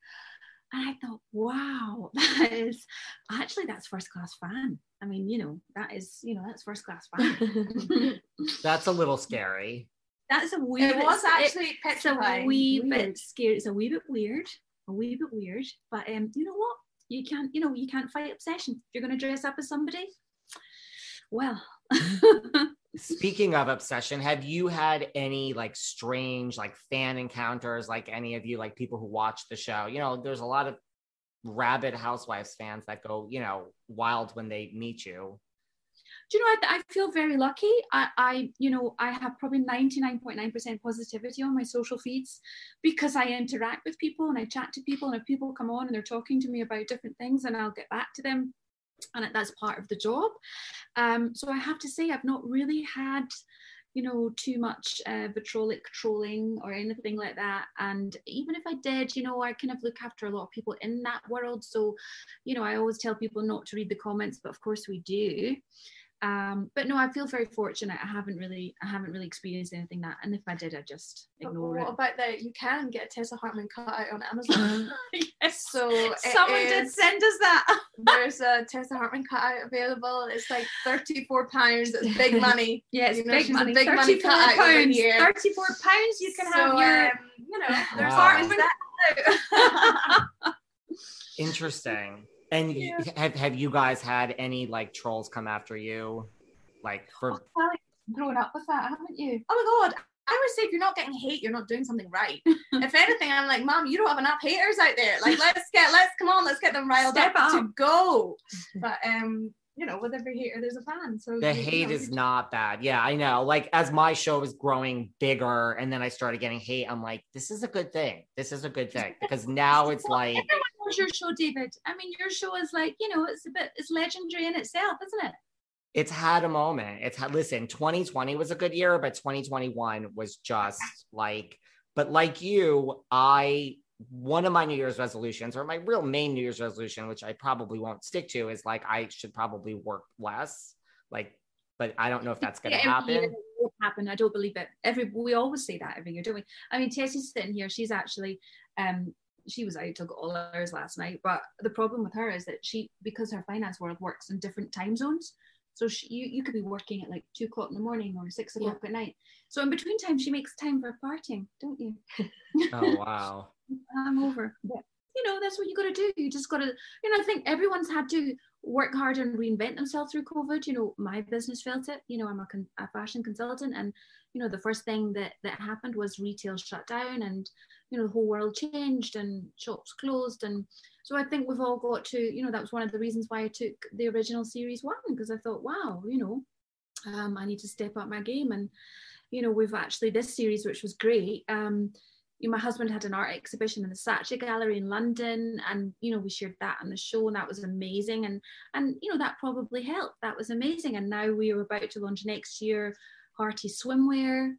And I thought, wow, that is actually that's first class fan. I mean, you know, that is, you know, that's first class fan. That's a little scary. That's a wee It bit, was actually it's a wee Weird. bit scary. It's a wee bit weird, a wee bit weird. But um, you know what? You can't, you know, you can't fight obsession. If you're going to dress up as somebody, well, Speaking of obsession, have you had any like strange like fan encounters? Like any of you, like people who watch the show? You know, there's a lot of rabid Housewives fans that go, you know, wild when they meet you. Do you know? I, I feel very lucky. I, I, you know, I have probably 99.9% positivity on my social feeds because I interact with people and I chat to people, and if people come on and they're talking to me about different things, and I'll get back to them and that's part of the job. Um, so I have to say, I've not really had, you know, too much uh, vitrolic trolling or anything like that. And even if I did, you know, I kind of look after a lot of people in that world. So, you know, I always tell people not to read the comments, but of course we do. Um, but no, I feel very fortunate. I haven't really, I haven't really experienced anything that. And if I did, I just But ignore what it. about that? You can get a Tessa Hartmann cut out on Amazon. yes. So it Someone did send us that. There's a Tessa Hartmann cutout available. It's like 34 pounds. It's big money. Yes, You know, big money. big money 34 cutout over pounds. here. 34 pounds. You can So, have your. um, you know, there's Wow. always that. Interesting. And y- have have you guys had any like trolls come after you? Like for Sally, growing up with that, haven't you? Oh my god. I would say if you're not getting hate, you're not doing something right. if anything, I'm like, Mom, you don't have enough haters out there. Like, let's get, let's come on, let's get them riled Step up, to go. But um, you know, with every hater, there's a fan. So The you- you hate know, is not bad. Yeah, I know. Like as my show was growing bigger and then I started getting hate, I'm like, this is a good thing. This is a good thing because now it's like Knows your show, David. I mean, your show is like, you know, it's a bit, it's legendary in itself, isn't it? it's had a moment. It's had listen, 2020 was a good year, but 2021 was just like, but like you, I one of my New Year's resolutions, or my real main New Year's resolution, which I probably won't stick to, is like I should probably work less. Like, but I don't know if that's gonna Yeah, happen. happen. I don't believe it. Every we always say that every year, don't we? I mean, Tessie's sitting here. She's actually um she was out took all hours last night. But the problem with her is that she because her finance world works in different time zones. So she, you you could be working at like two o'clock in the morning or six o'clock at night. So in between time, she makes time for partying, don't you? Oh wow. I'm over. But you know, that's what you got to do. You just got to, you know, I think everyone's had to work hard and reinvent themselves through COVID. You know, my business felt it. You know, I'm a, con- a fashion consultant, and you know, the first thing that that happened was retail shut down, and you know, the whole world changed, and shops closed, and so I think we've all got to, you know, that was one of the reasons why I took the original series one because I thought, wow, you know, um, I need to step up my game, and you know, we've actually this series, which was great. Um, you know, my husband had an art exhibition in the Saatchi Gallery in London, and you know we shared that on the show, and that was amazing. And and you know that probably helped. That was amazing. And now we are about to launch next year, Hearty Swimwear.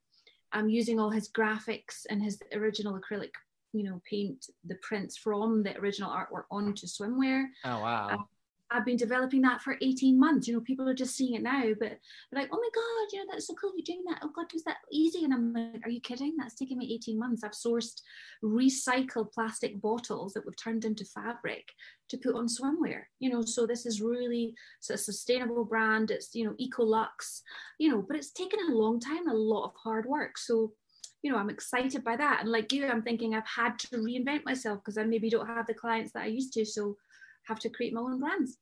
I'm using all his graphics and his original acrylic, you know, paint the prints from the original artwork onto swimwear. Oh wow. Um, I've been developing that for 18 months. You know, people are just seeing it now, but like, oh my God, you know, that's so cool. You're doing that. Oh God, was that easy? And I'm like, are you kidding? That's taken me 18 months. I've sourced recycled plastic bottles that we've turned into fabric to put on swimwear. You know, so this is really a sustainable brand. It's, you know, Ecolux, you know, but it's taken a long time, a lot of hard work. So you know, I'm excited by that. And like you, I'm thinking I've had to reinvent myself because I maybe don't have the clients that I used to. So have to create my own brands.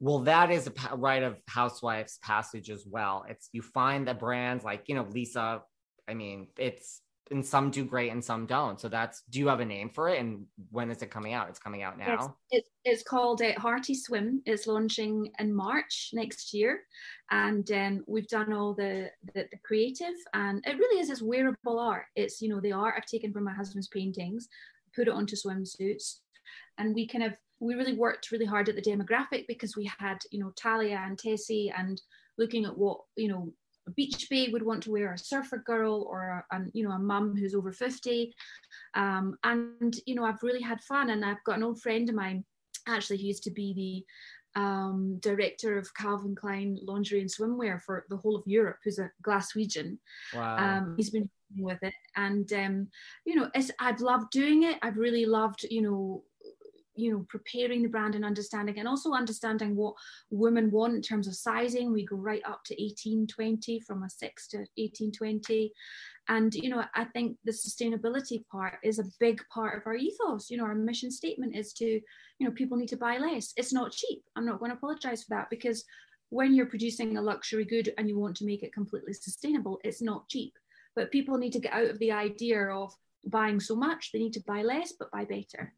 Well, that is a rite of housewives passage as well. It's you find the brands like you know Lisa. I mean, it's and some do great and some don't. So that's. Do you have a name for it? And when is it coming out? It's coming out now. it's, it's called uh, Hearty Swim. It's launching in March next year, and um, we've done all the, the the creative, and it really is. It's wearable art. It's you know the art I've taken from my husband's paintings, put it onto swimsuits, and we kind of we really worked really hard at the demographic because we had you know Talia and Tessie and looking at what you know a beach babe would want to wear a surfer girl or a, you know a mum who's over 50 um, and you know i've really had fun and i've got an old friend of mine actually who used to be the um, director of calvin klein lingerie and swimwear for the whole of europe who's a glaswegian Wow. um, he's been with it. And um, you know it's, i've loved doing it. I've really loved you know you know preparing the brand and understanding and also understanding what women want in terms of sizing. We go right up to 1820 from a 6 to 1820 and you know i think the sustainability part is a big part of our ethos. You know our mission statement is to you know people need to buy less. It's not cheap. I'm not going to apologize for that because when you're producing a luxury good and you want to make it completely sustainable it's not cheap. But people need to get out of the idea of buying so much they need to buy less but buy better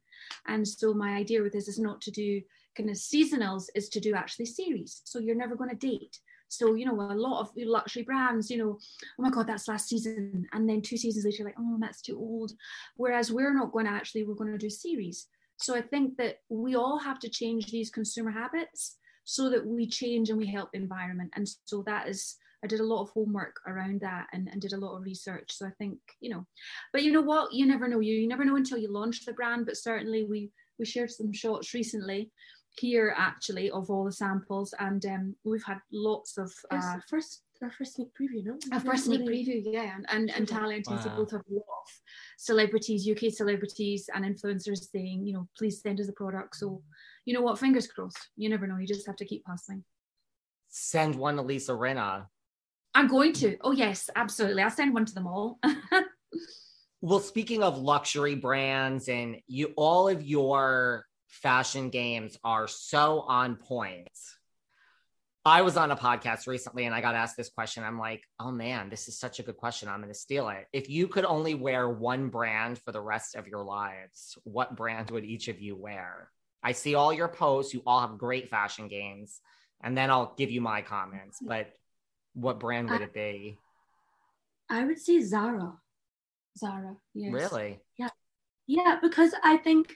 and so my idea with this is not to do kind of seasonals, is to do actually series. So you're never going to date. So, you know, a lot of luxury brands, you know, oh my God, that's last season. And then two seasons later, like, oh, that's too old. Whereas we're not going to actually, we're going to do series. So I think that we all have to change these consumer habits so that we change and we help the environment. And so that is, I did a lot of homework around that and, and did a lot of research. So I think, you know, but you know what? You never know. You, you never know until you launch the brand. But certainly we we shared some shots recently here actually of all the samples and um, we've had lots of uh, our first our first sneak preview, no? a first sneak preview, yeah, and and, and Wow. Talia and Tessie Wow. both have a lot of celebrities, UK celebrities and influencers saying, you know, please send us the product. So, you know what, fingers crossed. You never know. You just have to keep hustling. Send one to Lisa Rinna. I'm going to. Oh yes, absolutely. I'll send one to them all. Well, speaking of luxury brands and you all of your fashion games are so on point. I was on a podcast recently and I got asked this question. I'm like, oh man, this is such a good question. I'm going to steal it. If you could only wear one brand for the rest of your lives, what brand would each of you wear? I see all your posts. You all have great fashion games. and then I'll give you my comments. But what brand would it be? I would say Zara. Zara. Yes. Really? Yeah. Yeah, because I think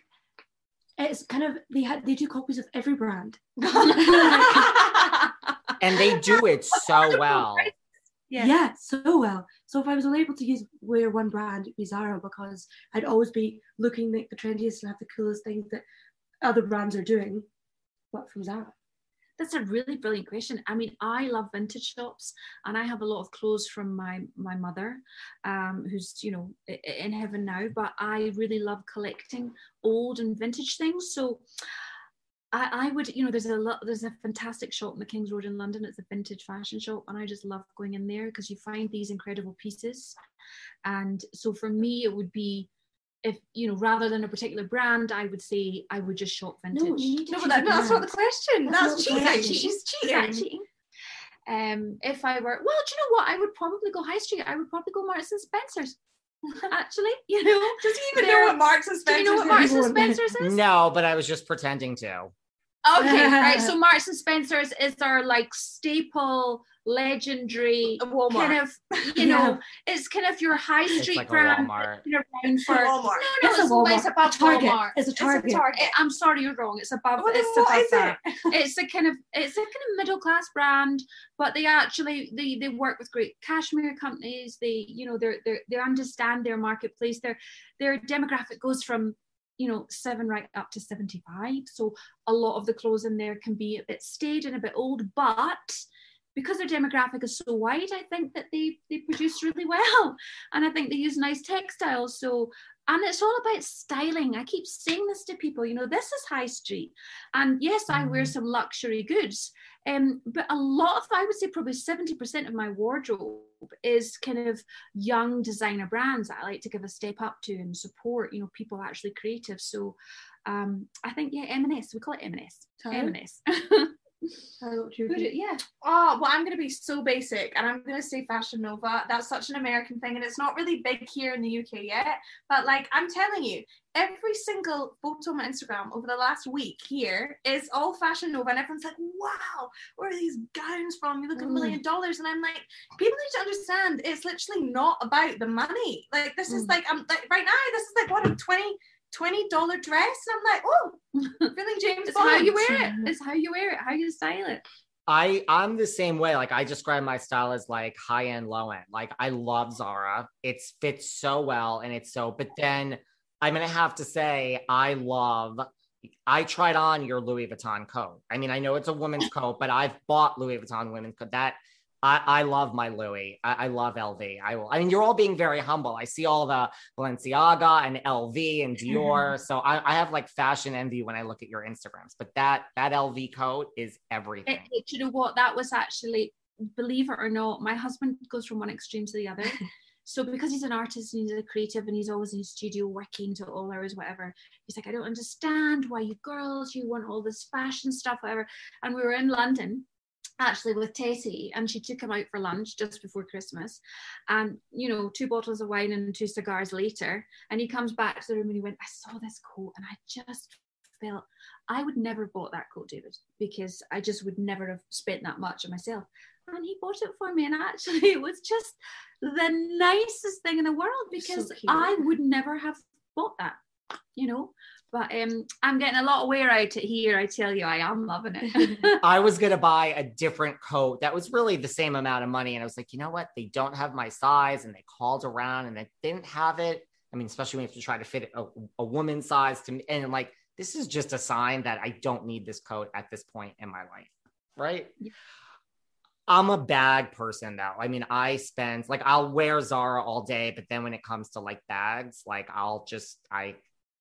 it's kind of they had they do copies of every brand. And they do it so well. Yeah. so well. So if I was only able to use wear one brand, it'd be Zara because I'd always be looking like the trendiest and have the coolest things that other brands are doing, but from Zara. That's a really brilliant question. I mean, I love vintage shops, and I have a lot of clothes from my my mother, um, who's you know in heaven now. But I really love collecting old and vintage things. So, I, I would, you know, there's a lot, there's a fantastic shop in the King's Road in London. It's a vintage fashion shop, and I just love going in there because you find these incredible pieces. And so for me, it would be. If you know, rather than a particular brand, I would say I would just shop vintage. No, you need to No, but that, that's not the question. That's That's, not the cheating. She's Is that cheating. cheating? Um, if I were, well, do you know what? I would probably go high street. I would probably go Marks and Spencer's. Actually, you know, Does he even know They're- what Marks and spencer's, do you know what Spencer's Marks and Spencer's is? No, but I was just pretending to. Okay, right. So Marks and Spencer's is our like staple, legendary uh, Walmart. kind of, you know, it's kind of your high It's street like a brand. Walmart. been around for Walmart. No, no, It's a Walmart. it's above Target. Walmart. It's a Target. It- I'm sorry, you're wrong. It's above. Well, then it's what above is that. it? It's a kind of it's a kind of middle class brand, but they actually they they work with great cashmere companies. They you know they're they they understand their marketplace. Their their demographic goes from you know seven right up to 75 so a lot of the clothes in there can be a bit staid and a bit old but because their demographic is so wide i think that they they produce really well. And i think they use nice textiles. So and it's all about styling. I keep saying this to people you know this is high street. And yes i wear mm-hmm. some luxury goods um, but a lot of i would say probably 70% of my wardrobe is kind of young designer brands that i like to give a step up to and support you know people actually creative. So um, i think yeah m&s we call it m&s m&s I don't do yeah Oh, well, I'm going to be so basic and I'm going to say Fashion Nova. That's such an American thing and it's not really big here in the UK yet. But like, I'm telling you, every single photo on my Instagram over the last week here is all Fashion Nova and everyone's like, wow, where are these gowns from? You look a million dollars. And I'm like, people need to understand it's literally not about the money. Like, this is like, I'm like, right now, this is like what a 20 $20 dress. And I'm like, oh, feeling James it's Bond. how you wear it it's how you wear it how you style it I I'm the same way. Like I describe my style as like high end, low end. Like I love Zara. It fits so well and it's so. But then I'm gonna have to say I love. I tried on your Louis Vuitton coat. I mean, I know it's a woman's coat, but I've bought Louis Vuitton women's coat. That I, I love my Louis. I, I love LV. I will. I mean, you're all being very humble. I see all the Balenciaga and LV and Dior. So I, I have like fashion envy when I look at your Instagrams. But that that LV coat is everything. it, it- you know what that was actually believe it or not my husband goes from one extreme to the other so because he's an artist and he's a creative and he's always in his studio working to all hours whatever he's like i don't understand why you girls you want all this fashion stuff whatever and we were in london actually with Tessie and she took him out for lunch just before Christmas. And you know two bottles of wine and two cigars later and he comes back to the room and he went I saw this coat and I just felt I would never have bought that coat David because I just would never have spent that much on myself. And he bought it for me and actually it was just the nicest thing in the world because cute. I would never have bought that you know but um I'm getting a lot of wear out here I tell you I am loving it I was gonna buy a different coat that was really the same amount of money, and I was like, you know what? They don't have my size, and they called around and they didn't have it. I mean, especially when you have to try to fit a, a woman's size to me, and like, this is just a sign that I don't need this coat at this point in my life, right? I'm a bag person though. I mean, I spend like I'll wear Zara all day, but then when it comes to like bags, like I'll just I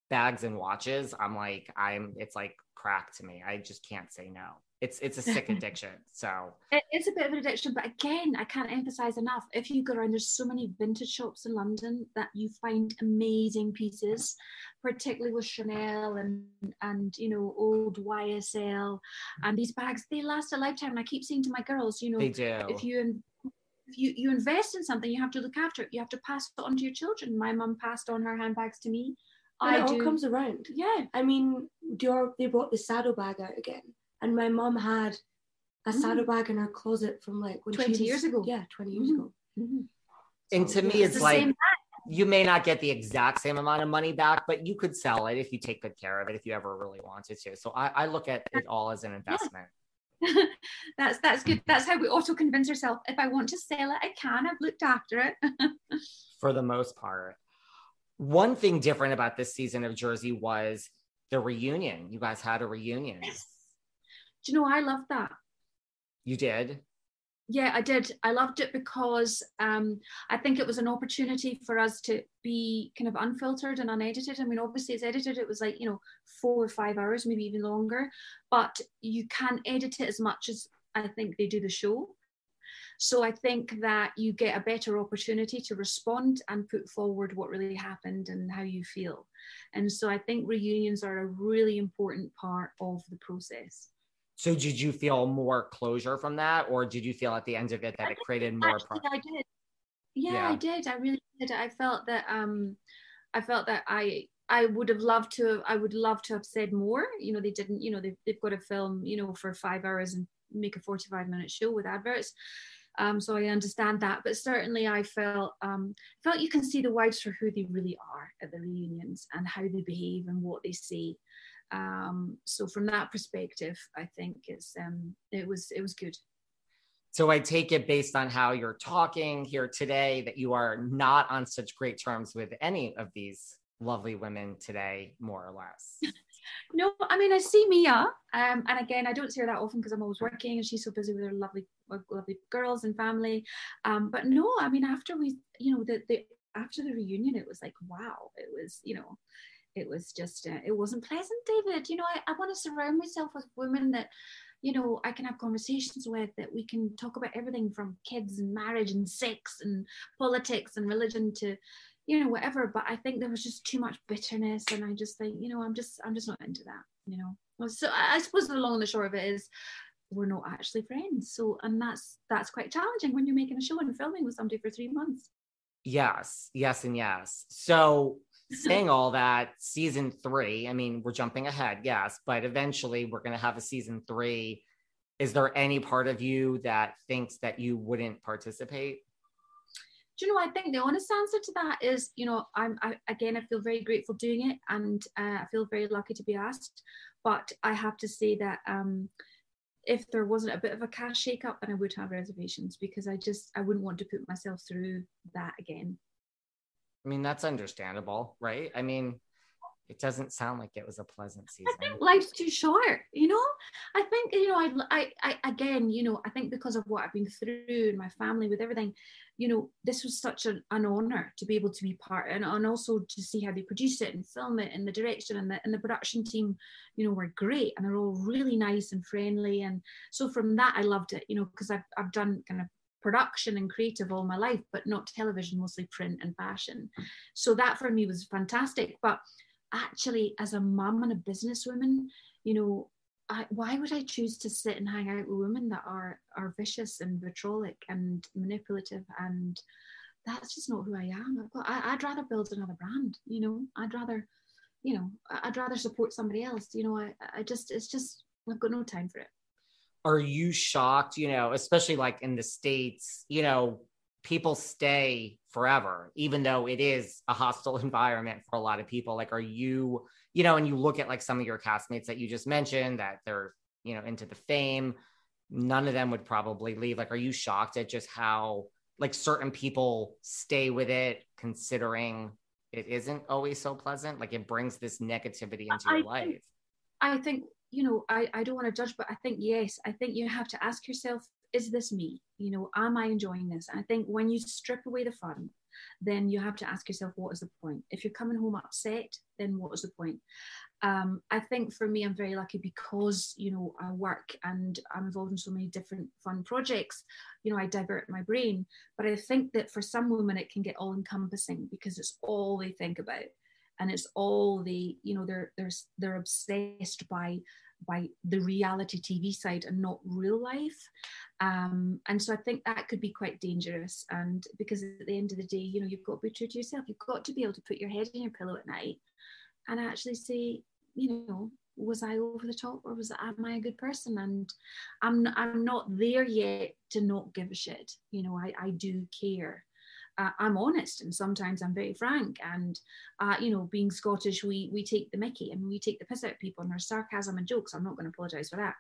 bags and watches, I'm like I'm it's like crack to me. I just can't say no. It's it's a sick addiction. So It is a bit of an addiction, but again, I can't emphasize enough. If you go around, there's so many vintage shops in London that you find amazing pieces, particularly with Chanel and and you know old YSL, and these bags they last a lifetime. And I keep saying to my girls, you know, if you if you you invest in something, you have to look after it. You have to pass it on to your children. My mum passed on her handbags to me. And I it all do. comes around. Yeah. I mean, Dior, they brought the saddle bag out again. And my mum had a saddlebag in her closet from like when 20 she was, years ago. Yeah, 20 years Mhm. ago. And to me, yeah, it's the like same you may not get the exact same amount of money back, but you could sell it if you take good care of it if you ever really wanted to. So I, I look at it all as an investment. that's that's good. That's how we auto convince ourselves. If I want to sell it, I can. I've looked after it. for the most part. One thing different about this season of Jersey was the reunion. You guys had a reunion. Do you know I loved that? You did. Yeah, I did. I loved it because um, I think it was an opportunity for us to be kind of unfiltered and unedited. I mean, obviously, it's edited. It was like you know four or five hours, maybe even longer. But you can edit it as much as I think they do the show. So I think that you get a better opportunity to respond and put forward what really happened and how you feel. And so I think reunions are a really important part of the process. So did you feel more closure from that, or did you feel at the end of it that it created more? Actually, Pro- I did. Yeah, Yeah. I did. I really did. I felt that um, I felt that I I would have loved to. I would love to have said more. You know, they didn't. You know, they've they've got to film. You know, for five hours and make a forty-five minute show with adverts. Um, so I understand that, but certainly I felt um, felt you can see the wives for who they really are at the reunions and how they behave and what they say. Um, so from that perspective, I think it's um, it was it was good. so I take it based on how you're talking here today that you are not on such great terms with any of these lovely women today, more or less. No, I mean I see Mia, um, and again I don't see her that often because I'm always working, and she's so busy with her lovely, lovely girls and family. Um, but no, I mean after we, you know, the, the after the reunion, it was like wow, it was, you know, it was just, uh, it wasn't pleasant, David. You know, I, I want to surround myself with women that, you know, I can have conversations with that we can talk about everything from kids and marriage and sex and politics and religion to you know whatever but i think there was just too much bitterness and i just think you know i'm just i'm just not into that you know so i I suppose the long and the short of it is we're not actually friends so and that's that's quite challenging when you're making a show and filming with somebody for three months Yes, yes, and yes. So, saying all that, season three, I mean, we're jumping ahead, yes, but eventually we're going to have a season three. Is there any part of you that thinks that you wouldn't participate? do you know i think the honest answer to that is you know i'm I, again i feel very grateful doing it and uh, i feel very lucky to be asked but i have to say that um if there wasn't a bit of a cash shake up then i would have reservations because i just i wouldn't want to put myself through that again I mean, that's understandable, right? I mean, it doesn't sound like it was a pleasant season. I think life's too short you know? I think you know I, I i again you know i think because of what i've been through and my family with everything you know this was such an, an honor to be able to be part and, and also to see how they produce it and film it and the direction and the, and the production team you know were great and they're all really nice and friendly. And so from that i loved it you know because I've, I've done kind of production and creative all my life but not television mostly print and fashion. So that for me was fantastic. But actually as a mum and a businesswoman you know I, why would I choose to sit and hang out with women that are are vicious and vitrolic and manipulative and that's just not who I am. I, I'd rather build another brand, you know. I'd rather, you know, I'd rather support somebody else. You know, I, I just, it's just, I've got no time for it. Are you shocked, you know, especially like in the States, you know, people stay forever, even though it is a hostile environment for a lot of people? Like, are you, you know, and you look at like some of your castmates that you just mentioned that they're, you know, into the fame, none of them would probably leave. Like, are you shocked at just how like certain people stay with it, considering it isn't always so pleasant? Like, it brings this negativity into I your think- life. I think, you know, I, I don't want to judge, but I think, yes, I think you have to ask yourself, is this me? You know, am I enjoying this? And I think when you strip away the fun, then you have to ask yourself, what is the point? If you're coming home upset, then what is the point? Um, I think for me, I'm very lucky because, you know, I work and I'm involved in so many different fun projects. You know, I divert my brain. But I think that for some women, it can get all encompassing because it's all they think about and it's all they you know they're they're they're obsessed by by the reality tv side and not real life um and so i think that could be quite dangerous and because at the end of the day you know you've got to be true to yourself you've got to be able to put your head in your pillow at night and actually say you know was I over the top or was am I a good person? And I'm I'm not there yet to not give a shit. You know, I I do care. Uh, I'm honest and sometimes I'm very frank. And uh, you know, being Scottish, we we take the Mickey and we take the piss out of people and there's sarcasm and jokes. I'm not going to apologise for that.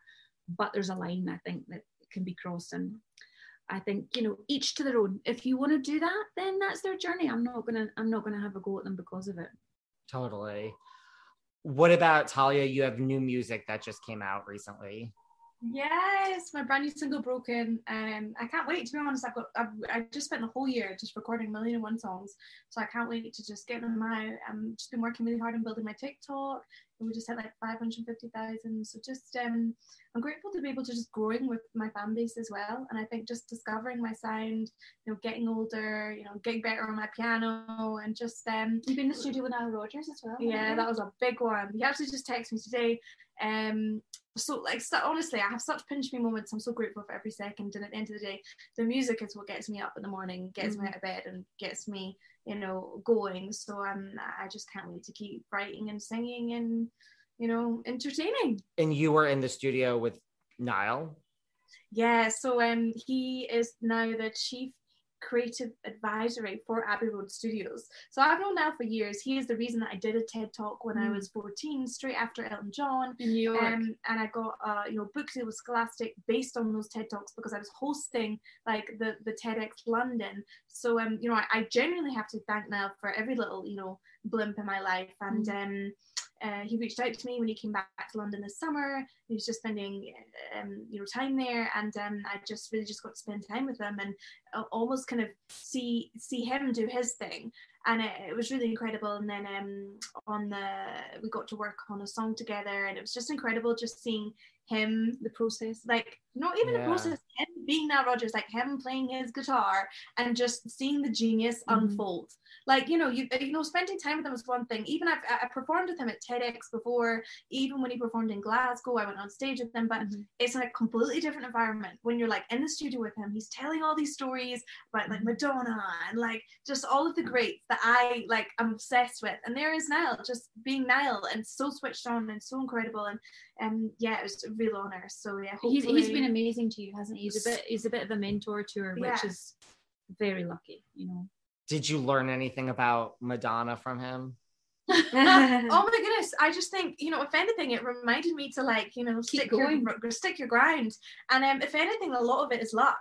But there's a line I think that can be crossed and I think you know each to their own. If you want to do that, then that's their journey. I'm not gonna I'm not gonna have a go at them because of it. Totally. What about Talia? You have new music that just came out recently. Yes, my brand new single "Broken." Um, I can't wait. To be honest, I've got I've, I've just spent the whole year just recording a million and one songs, so I can't wait to just get them out. I'm just been working really hard on building my TikTok. And we just had like 550,000. So just um, I'm grateful to be able to just growing with my fan base as well. And I think just discovering my sound, you know, getting older, you know, getting better on my piano, and just um, you've been in the studio with Nile Rodgers as well. Yeah, that was a big one. He actually just texted me today. Um, so like so, honestly, I have such pinch me moments. I'm so grateful for every second. And at the end of the day, the music is what gets me up in the morning, gets mm-hmm. me out of bed, and gets me, you know, going. So I'm I just can't wait to keep writing and singing and you know entertaining. And you were in the studio with Nile. Yeah, so um, he is now the chief creative advisory for Abbey Road Studios. So I've known Nile for years. He is the reason that I did a TED talk when mm. I was 14, straight after Elton John in New York. Um, and I got uh, you know book deal with Scholastic based on those TED talks because I was hosting like the the TEDx London. So um you know I, I genuinely have to thank Nile for every little you know blimp in my life and mm. um uh, he reached out to me when he came back to London this summer. He was just spending, um, you know, time there, and um, I just really just got to spend time with him and uh, almost kind of see see him do his thing, and it, it was really incredible. And then um, on the we got to work on a song together, and it was just incredible just seeing him the process like not even yeah. the process him being Nile Rodgers like him playing his guitar and just seeing the genius mm-hmm. unfold like you know you you know spending time with him was one thing even I've I performed with him at TEDx before even when he performed in Glasgow I went on stage with him but mm-hmm. it's in a completely different environment when you're like in the studio with him he's telling all these stories about like mm-hmm. Madonna and like just all of the greats that I like I'm obsessed with. And there is Nile just being Nile and so switched on and so incredible. And um yeah it was a real honor. So yeah he's, he's been amazing to you hasn't he? He's a bit he's a bit of a mentor to her yeah. which is very lucky you know. Did you learn anything about Madonna from him? oh my goodness! I just think you know, if anything, it reminded me to like you know Keep stick going. your stick your ground, and um, if anything, a lot of it is luck.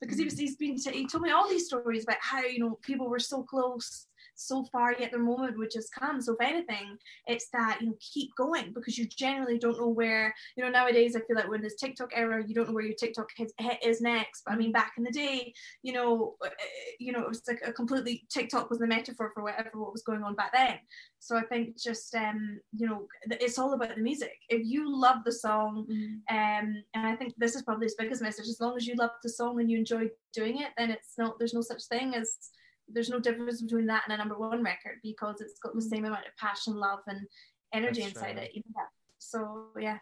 Because he was he's been he told me all these stories about how you know people were so close so far yet their moment would just come. So if anything it's that you know keep going because you generally don't know where you know nowadays i feel like when there's tiktok era you don't know where your tiktok hit, is next. But i mean back in the day you know uh, you know it was like a completely tiktok was the metaphor for whatever what was going on back then. So i think just um you know it's all about the music. If you love the song mm. um and i think this is probably his biggest message as long as you love the song and you enjoy doing it then it's not there's no such thing as there's no difference between that and a number one record because it's got the mm. same amount of passion, love, and energy That's inside true. it. So yeah.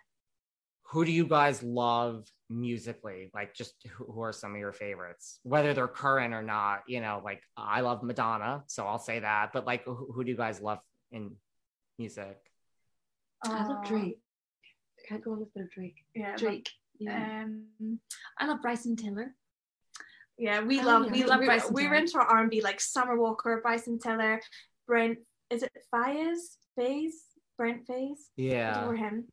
Who do you guys love musically? Like, just who are some of your favorites, whether they're current or not? You know, like I love Madonna, so I'll say that. But like, who, who do you guys love in music? I love Drake. I can't go on without Drake. Yeah, Drake. Yeah. Um, I love Bryson Tiller. Yeah, we oh, love yeah. we love we, Bryson. We were into R and B like Summer Walker, Bryson Tiller, Brent. Is it Fires? Faze? Brent Faiyaz? Yeah. Or him.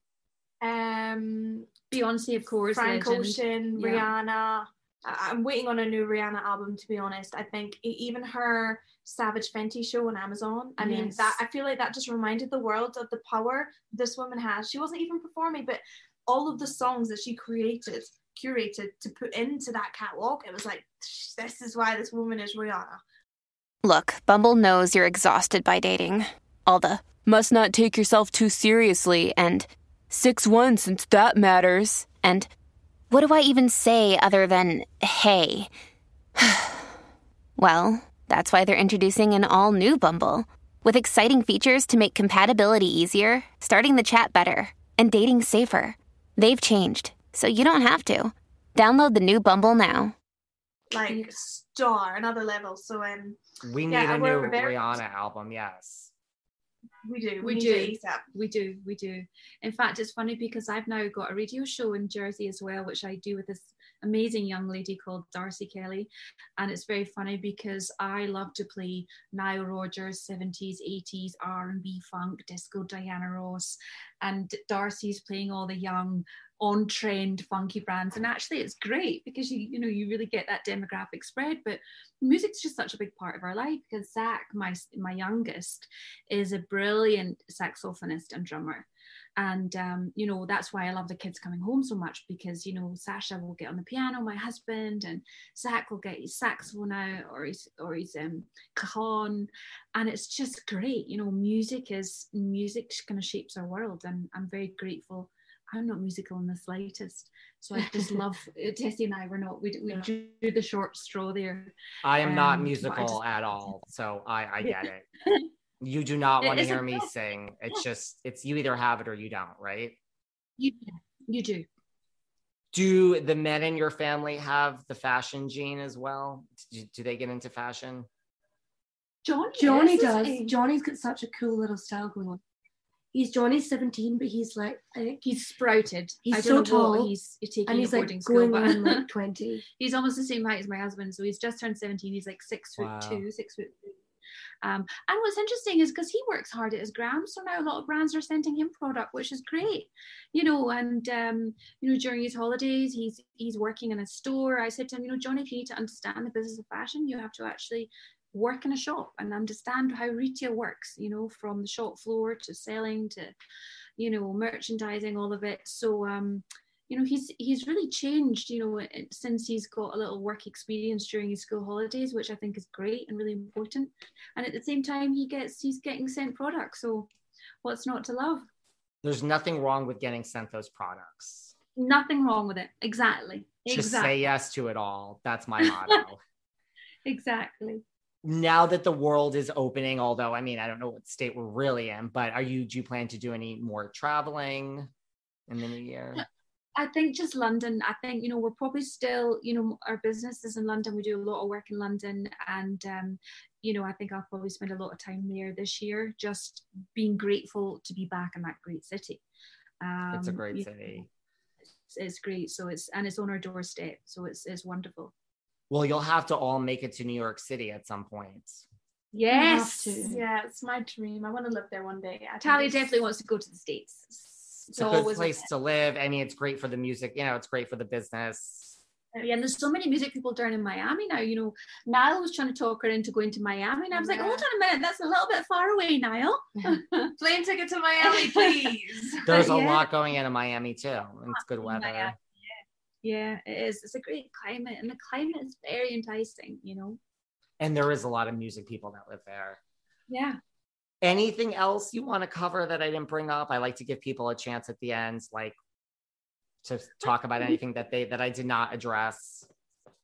Um, Beyonce, of course. Frank legend. Ocean, yeah. Rihanna. I'm waiting on a new Rihanna album to be honest. I think even her Savage Fenty show on Amazon. I yes. mean that I feel like that just reminded the world of the power this woman has. She wasn't even performing, but all of the songs that she created curated to put into that catwalk, it was like, this is why this woman is Rihanna. Look, Bumble knows you're exhausted by dating. All the must not take yourself too seriously and 6 1 since that matters. And what do I even say other than hey? well, that's why they're introducing an all new Bumble with exciting features to make compatibility easier, starting the chat better, and dating safer. They've changed so you don't have to. Download the new Bumble now. Like star, another level. So um We need yeah, a new very... Rihanna album, yes. We do. We need do. it ASAP. We do. We do. In fact, it's funny because I've now got a radio show in Jersey as well, which I do with this amazing young lady called Darcy Kelly. And it's very funny because I love to play Nile Rodgers, 70s, 80s, R&B, funk, disco, Diana Ross. And Darcy's playing all the young, on-trend funky brands. And actually it's great because you, you know, you really get that demographic spread. But music's just such a big part of our life because Zach, my, my youngest, is a brilliant saxophonist and drummer and um, you know that's why I love the kids coming home so much because you know Sasha will get on the piano, my husband, and Zach will get his saxophone out or his or his um, cajon, and it's just great. You know, music is music kind of shapes our world, and I'm very grateful. I'm not musical in the slightest, so I just love Tessie and I. We're not. We we drew the short straw there. I am not Um, but I musical just- at all, so I, I get it. You do not want to hear me sing. It's just it's you either have it or you don't, right? You you do. Do the men in your family have the fashion gene as well? Do, do they get into fashion? Johnny, Johnny is, does. Johnny's got such a cool little style going on. He's Johnny's 17, but he's like I he's sprouted. He's I so don't know tall. he's, he's taking and he's at like boarding school, going but on like 20. he's almost the same height as my husband. So he's just turned 17. He's like six foot Wow. two, six foot three. Um, and what's interesting is because he works hard at his gram, so now a lot of brands are sending him product, which is great, you know. And um, you know, during his holidays, he's he's working in a store. I said to him, you know, Johnny, if you need to understand the business of fashion, you have to actually work in a shop and understand how retail works. You know, from the shop floor to selling to, you know, merchandising, all of it. So um, you know he's he's really changed you know since he's got a little work experience during his school holidays which i think is great and really important and at the same time he gets he's getting sent products so what's not to love There's nothing wrong with getting sent those products. nothing wrong with it exactly Just exactly say yes to it all. That's my motto. exactly now that the world is opening, although I mean I don't know what state we're really in, but are you do you plan to do any more traveling in the new year? I think just London. I think you know we're probably still you know our business is in London. We do a lot of work in London, and um, you know I think I'll probably spend a lot of time there this year, just being grateful to be back in that great city. Um, It's a great city. know, It's, it's great. So it's and it's on our doorstep. So it's it's wonderful. Well, you'll have to all make it to New York City at some point. Yes. Yeah, it's my dream. I want to live there one day. I Talia it's- definitely wants to go to the states. It's a good place to live. I mean, it's great for the music, you know, it's great for the business. Yeah, and there's so many music people down in Miami now. You know, Nile was trying to talk her into going to Miami, and I was like, hold on a minute, that's a little bit far away, Nile. Plane ticket to Miami, please. There's a Yeah. lot going in in Miami too. It's good weather. Miami, Yeah, it is. It's a great climate, and the climate is very enticing. You know. And there is a lot of music people that live there. Yeah. Anything else you want to cover that I didn't bring up? I like to give people a chance at the end, like to talk about anything that they that I did not address.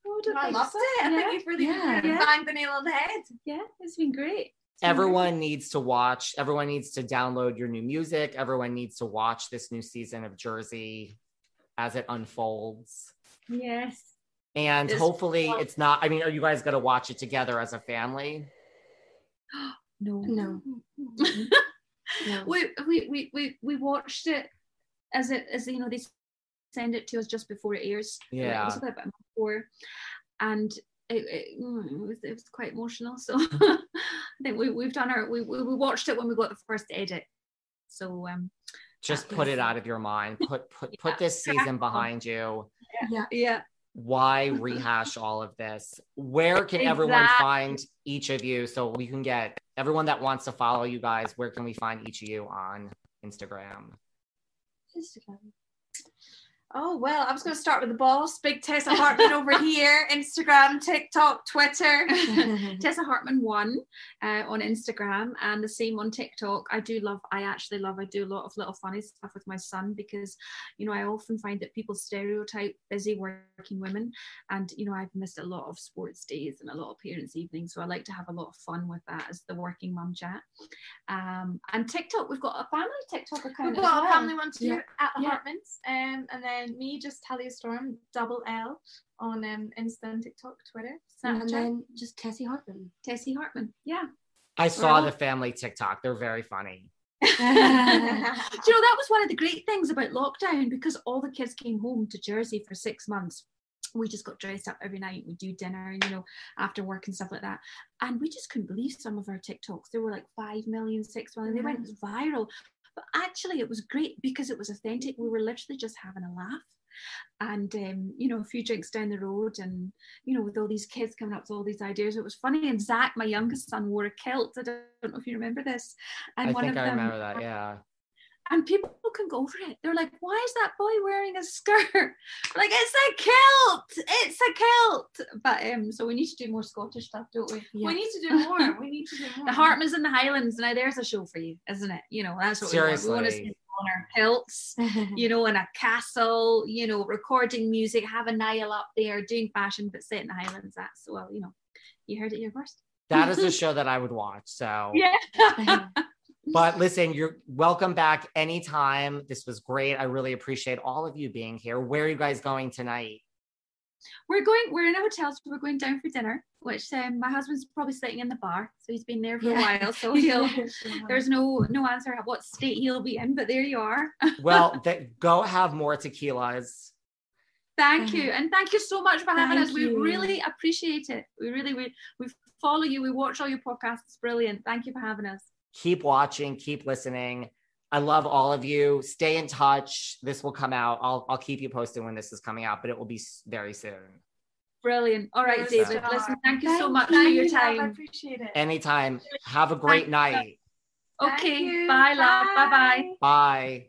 Oh, I loved it. I think you've really Yeah. yeah. banged the nail on the head. Yeah, it's been great. It's been Everyone needs to watch, everyone needs to download your new music. Everyone needs to watch this new season of Jersey as it unfolds. Yes. And It's- hopefully it's not, I mean, are you guys going to watch it together as a family? No. No. we, we we we we watched it as it as you know they send it to us just before it airs. Yeah. it was about a month before, and it, it, mm, it was it was quite emotional. So I think we we've done our we we we watched it when we got the first edit. So um Just put it out of your mind. Put put put this season behind you. Yeah. Yeah. Why rehash all of this? Where can everyone find each of you so we can get everyone that wants to follow you guys? Where can we find each of you on Instagram? Instagram. Oh well, I was going to start with the boss, Big Tessa Hartmann over here, Instagram, TikTok, Twitter. Tessa Hartmann one uh, on Instagram and the same on TikTok. I do love, I actually love, I do a lot of little funny stuff with my son because, you know, I often find that people stereotype busy working women. And, you know, I've missed a lot of sports days and a lot of parents' evenings. So I like to have a lot of fun with that as the working mum chat. Um, and TikTok, we've got a family TikTok account. We've got a family one too Yeah. at the Yeah. Hartmanns, um, and then me, just Talia Storm, double L on um, Insta and TikTok, Twitter, and then just Tessie Hartmann. Tessie Hartmann. Yeah. I saw the family TikTok. They're very funny. Do you know that was one of the great things about lockdown because all the kids came home to Jersey for six months. We just got dressed up every night. We do dinner, and you know, after work and stuff like that. And we just couldn't believe some of our TikToks. They were like five million, six million. They went viral. But actually, it was great because it was authentic. We were literally just having a laugh. And um, you know, a few drinks down the road, and you know, with all these kids coming up with all these ideas, it was funny. And Zach, my youngest son, wore a kilt. I don't know if you remember this. And I one think of I them, remember that. Yeah. And people can go over it. They're like, why is that boy wearing a skirt? like, it's a kilt. It's a kilt. But um, so we need to do more Scottish stuff, don't we? We need to do more. We need to do more. The Hartmanns and the Highlands. Now there's a show for you, isn't it? You know, that's what we want. We want to see Seriously. on our kilts, you know, in a castle, you know, recording music, have a Niall up there doing fashion, but set in the Highlands. That's well, you know, you heard it here first. That is a show that I would watch. So Yeah. But listen, you're welcome back anytime. This was great. I really appreciate all of you being here. Where are you guys going tonight? We're going. We're in a hotel, so we're going down for dinner. Which um, my husband's probably sitting in the bar, so he's been there for Yeah. a while. So he'll. there's no no answer what state he'll be in, but there you are. Well, th- go have more tequilas. thank you, and thank you so much for having Thank us. We you. really appreciate it. We really we we follow you. We watch all your podcasts. It's brilliant. Thank you for having us. Keep watching, keep listening. I love all of you. Stay in touch. This will come out. I'll I'll keep you posted when this is coming out, but it will be very soon. Brilliant. All right, Yes, David. sir. Listen, thank you so Thank much for your love, I time. appreciate it. Anytime. Have a great night. Okay. you. Bye, love. Bye, bye. Bye.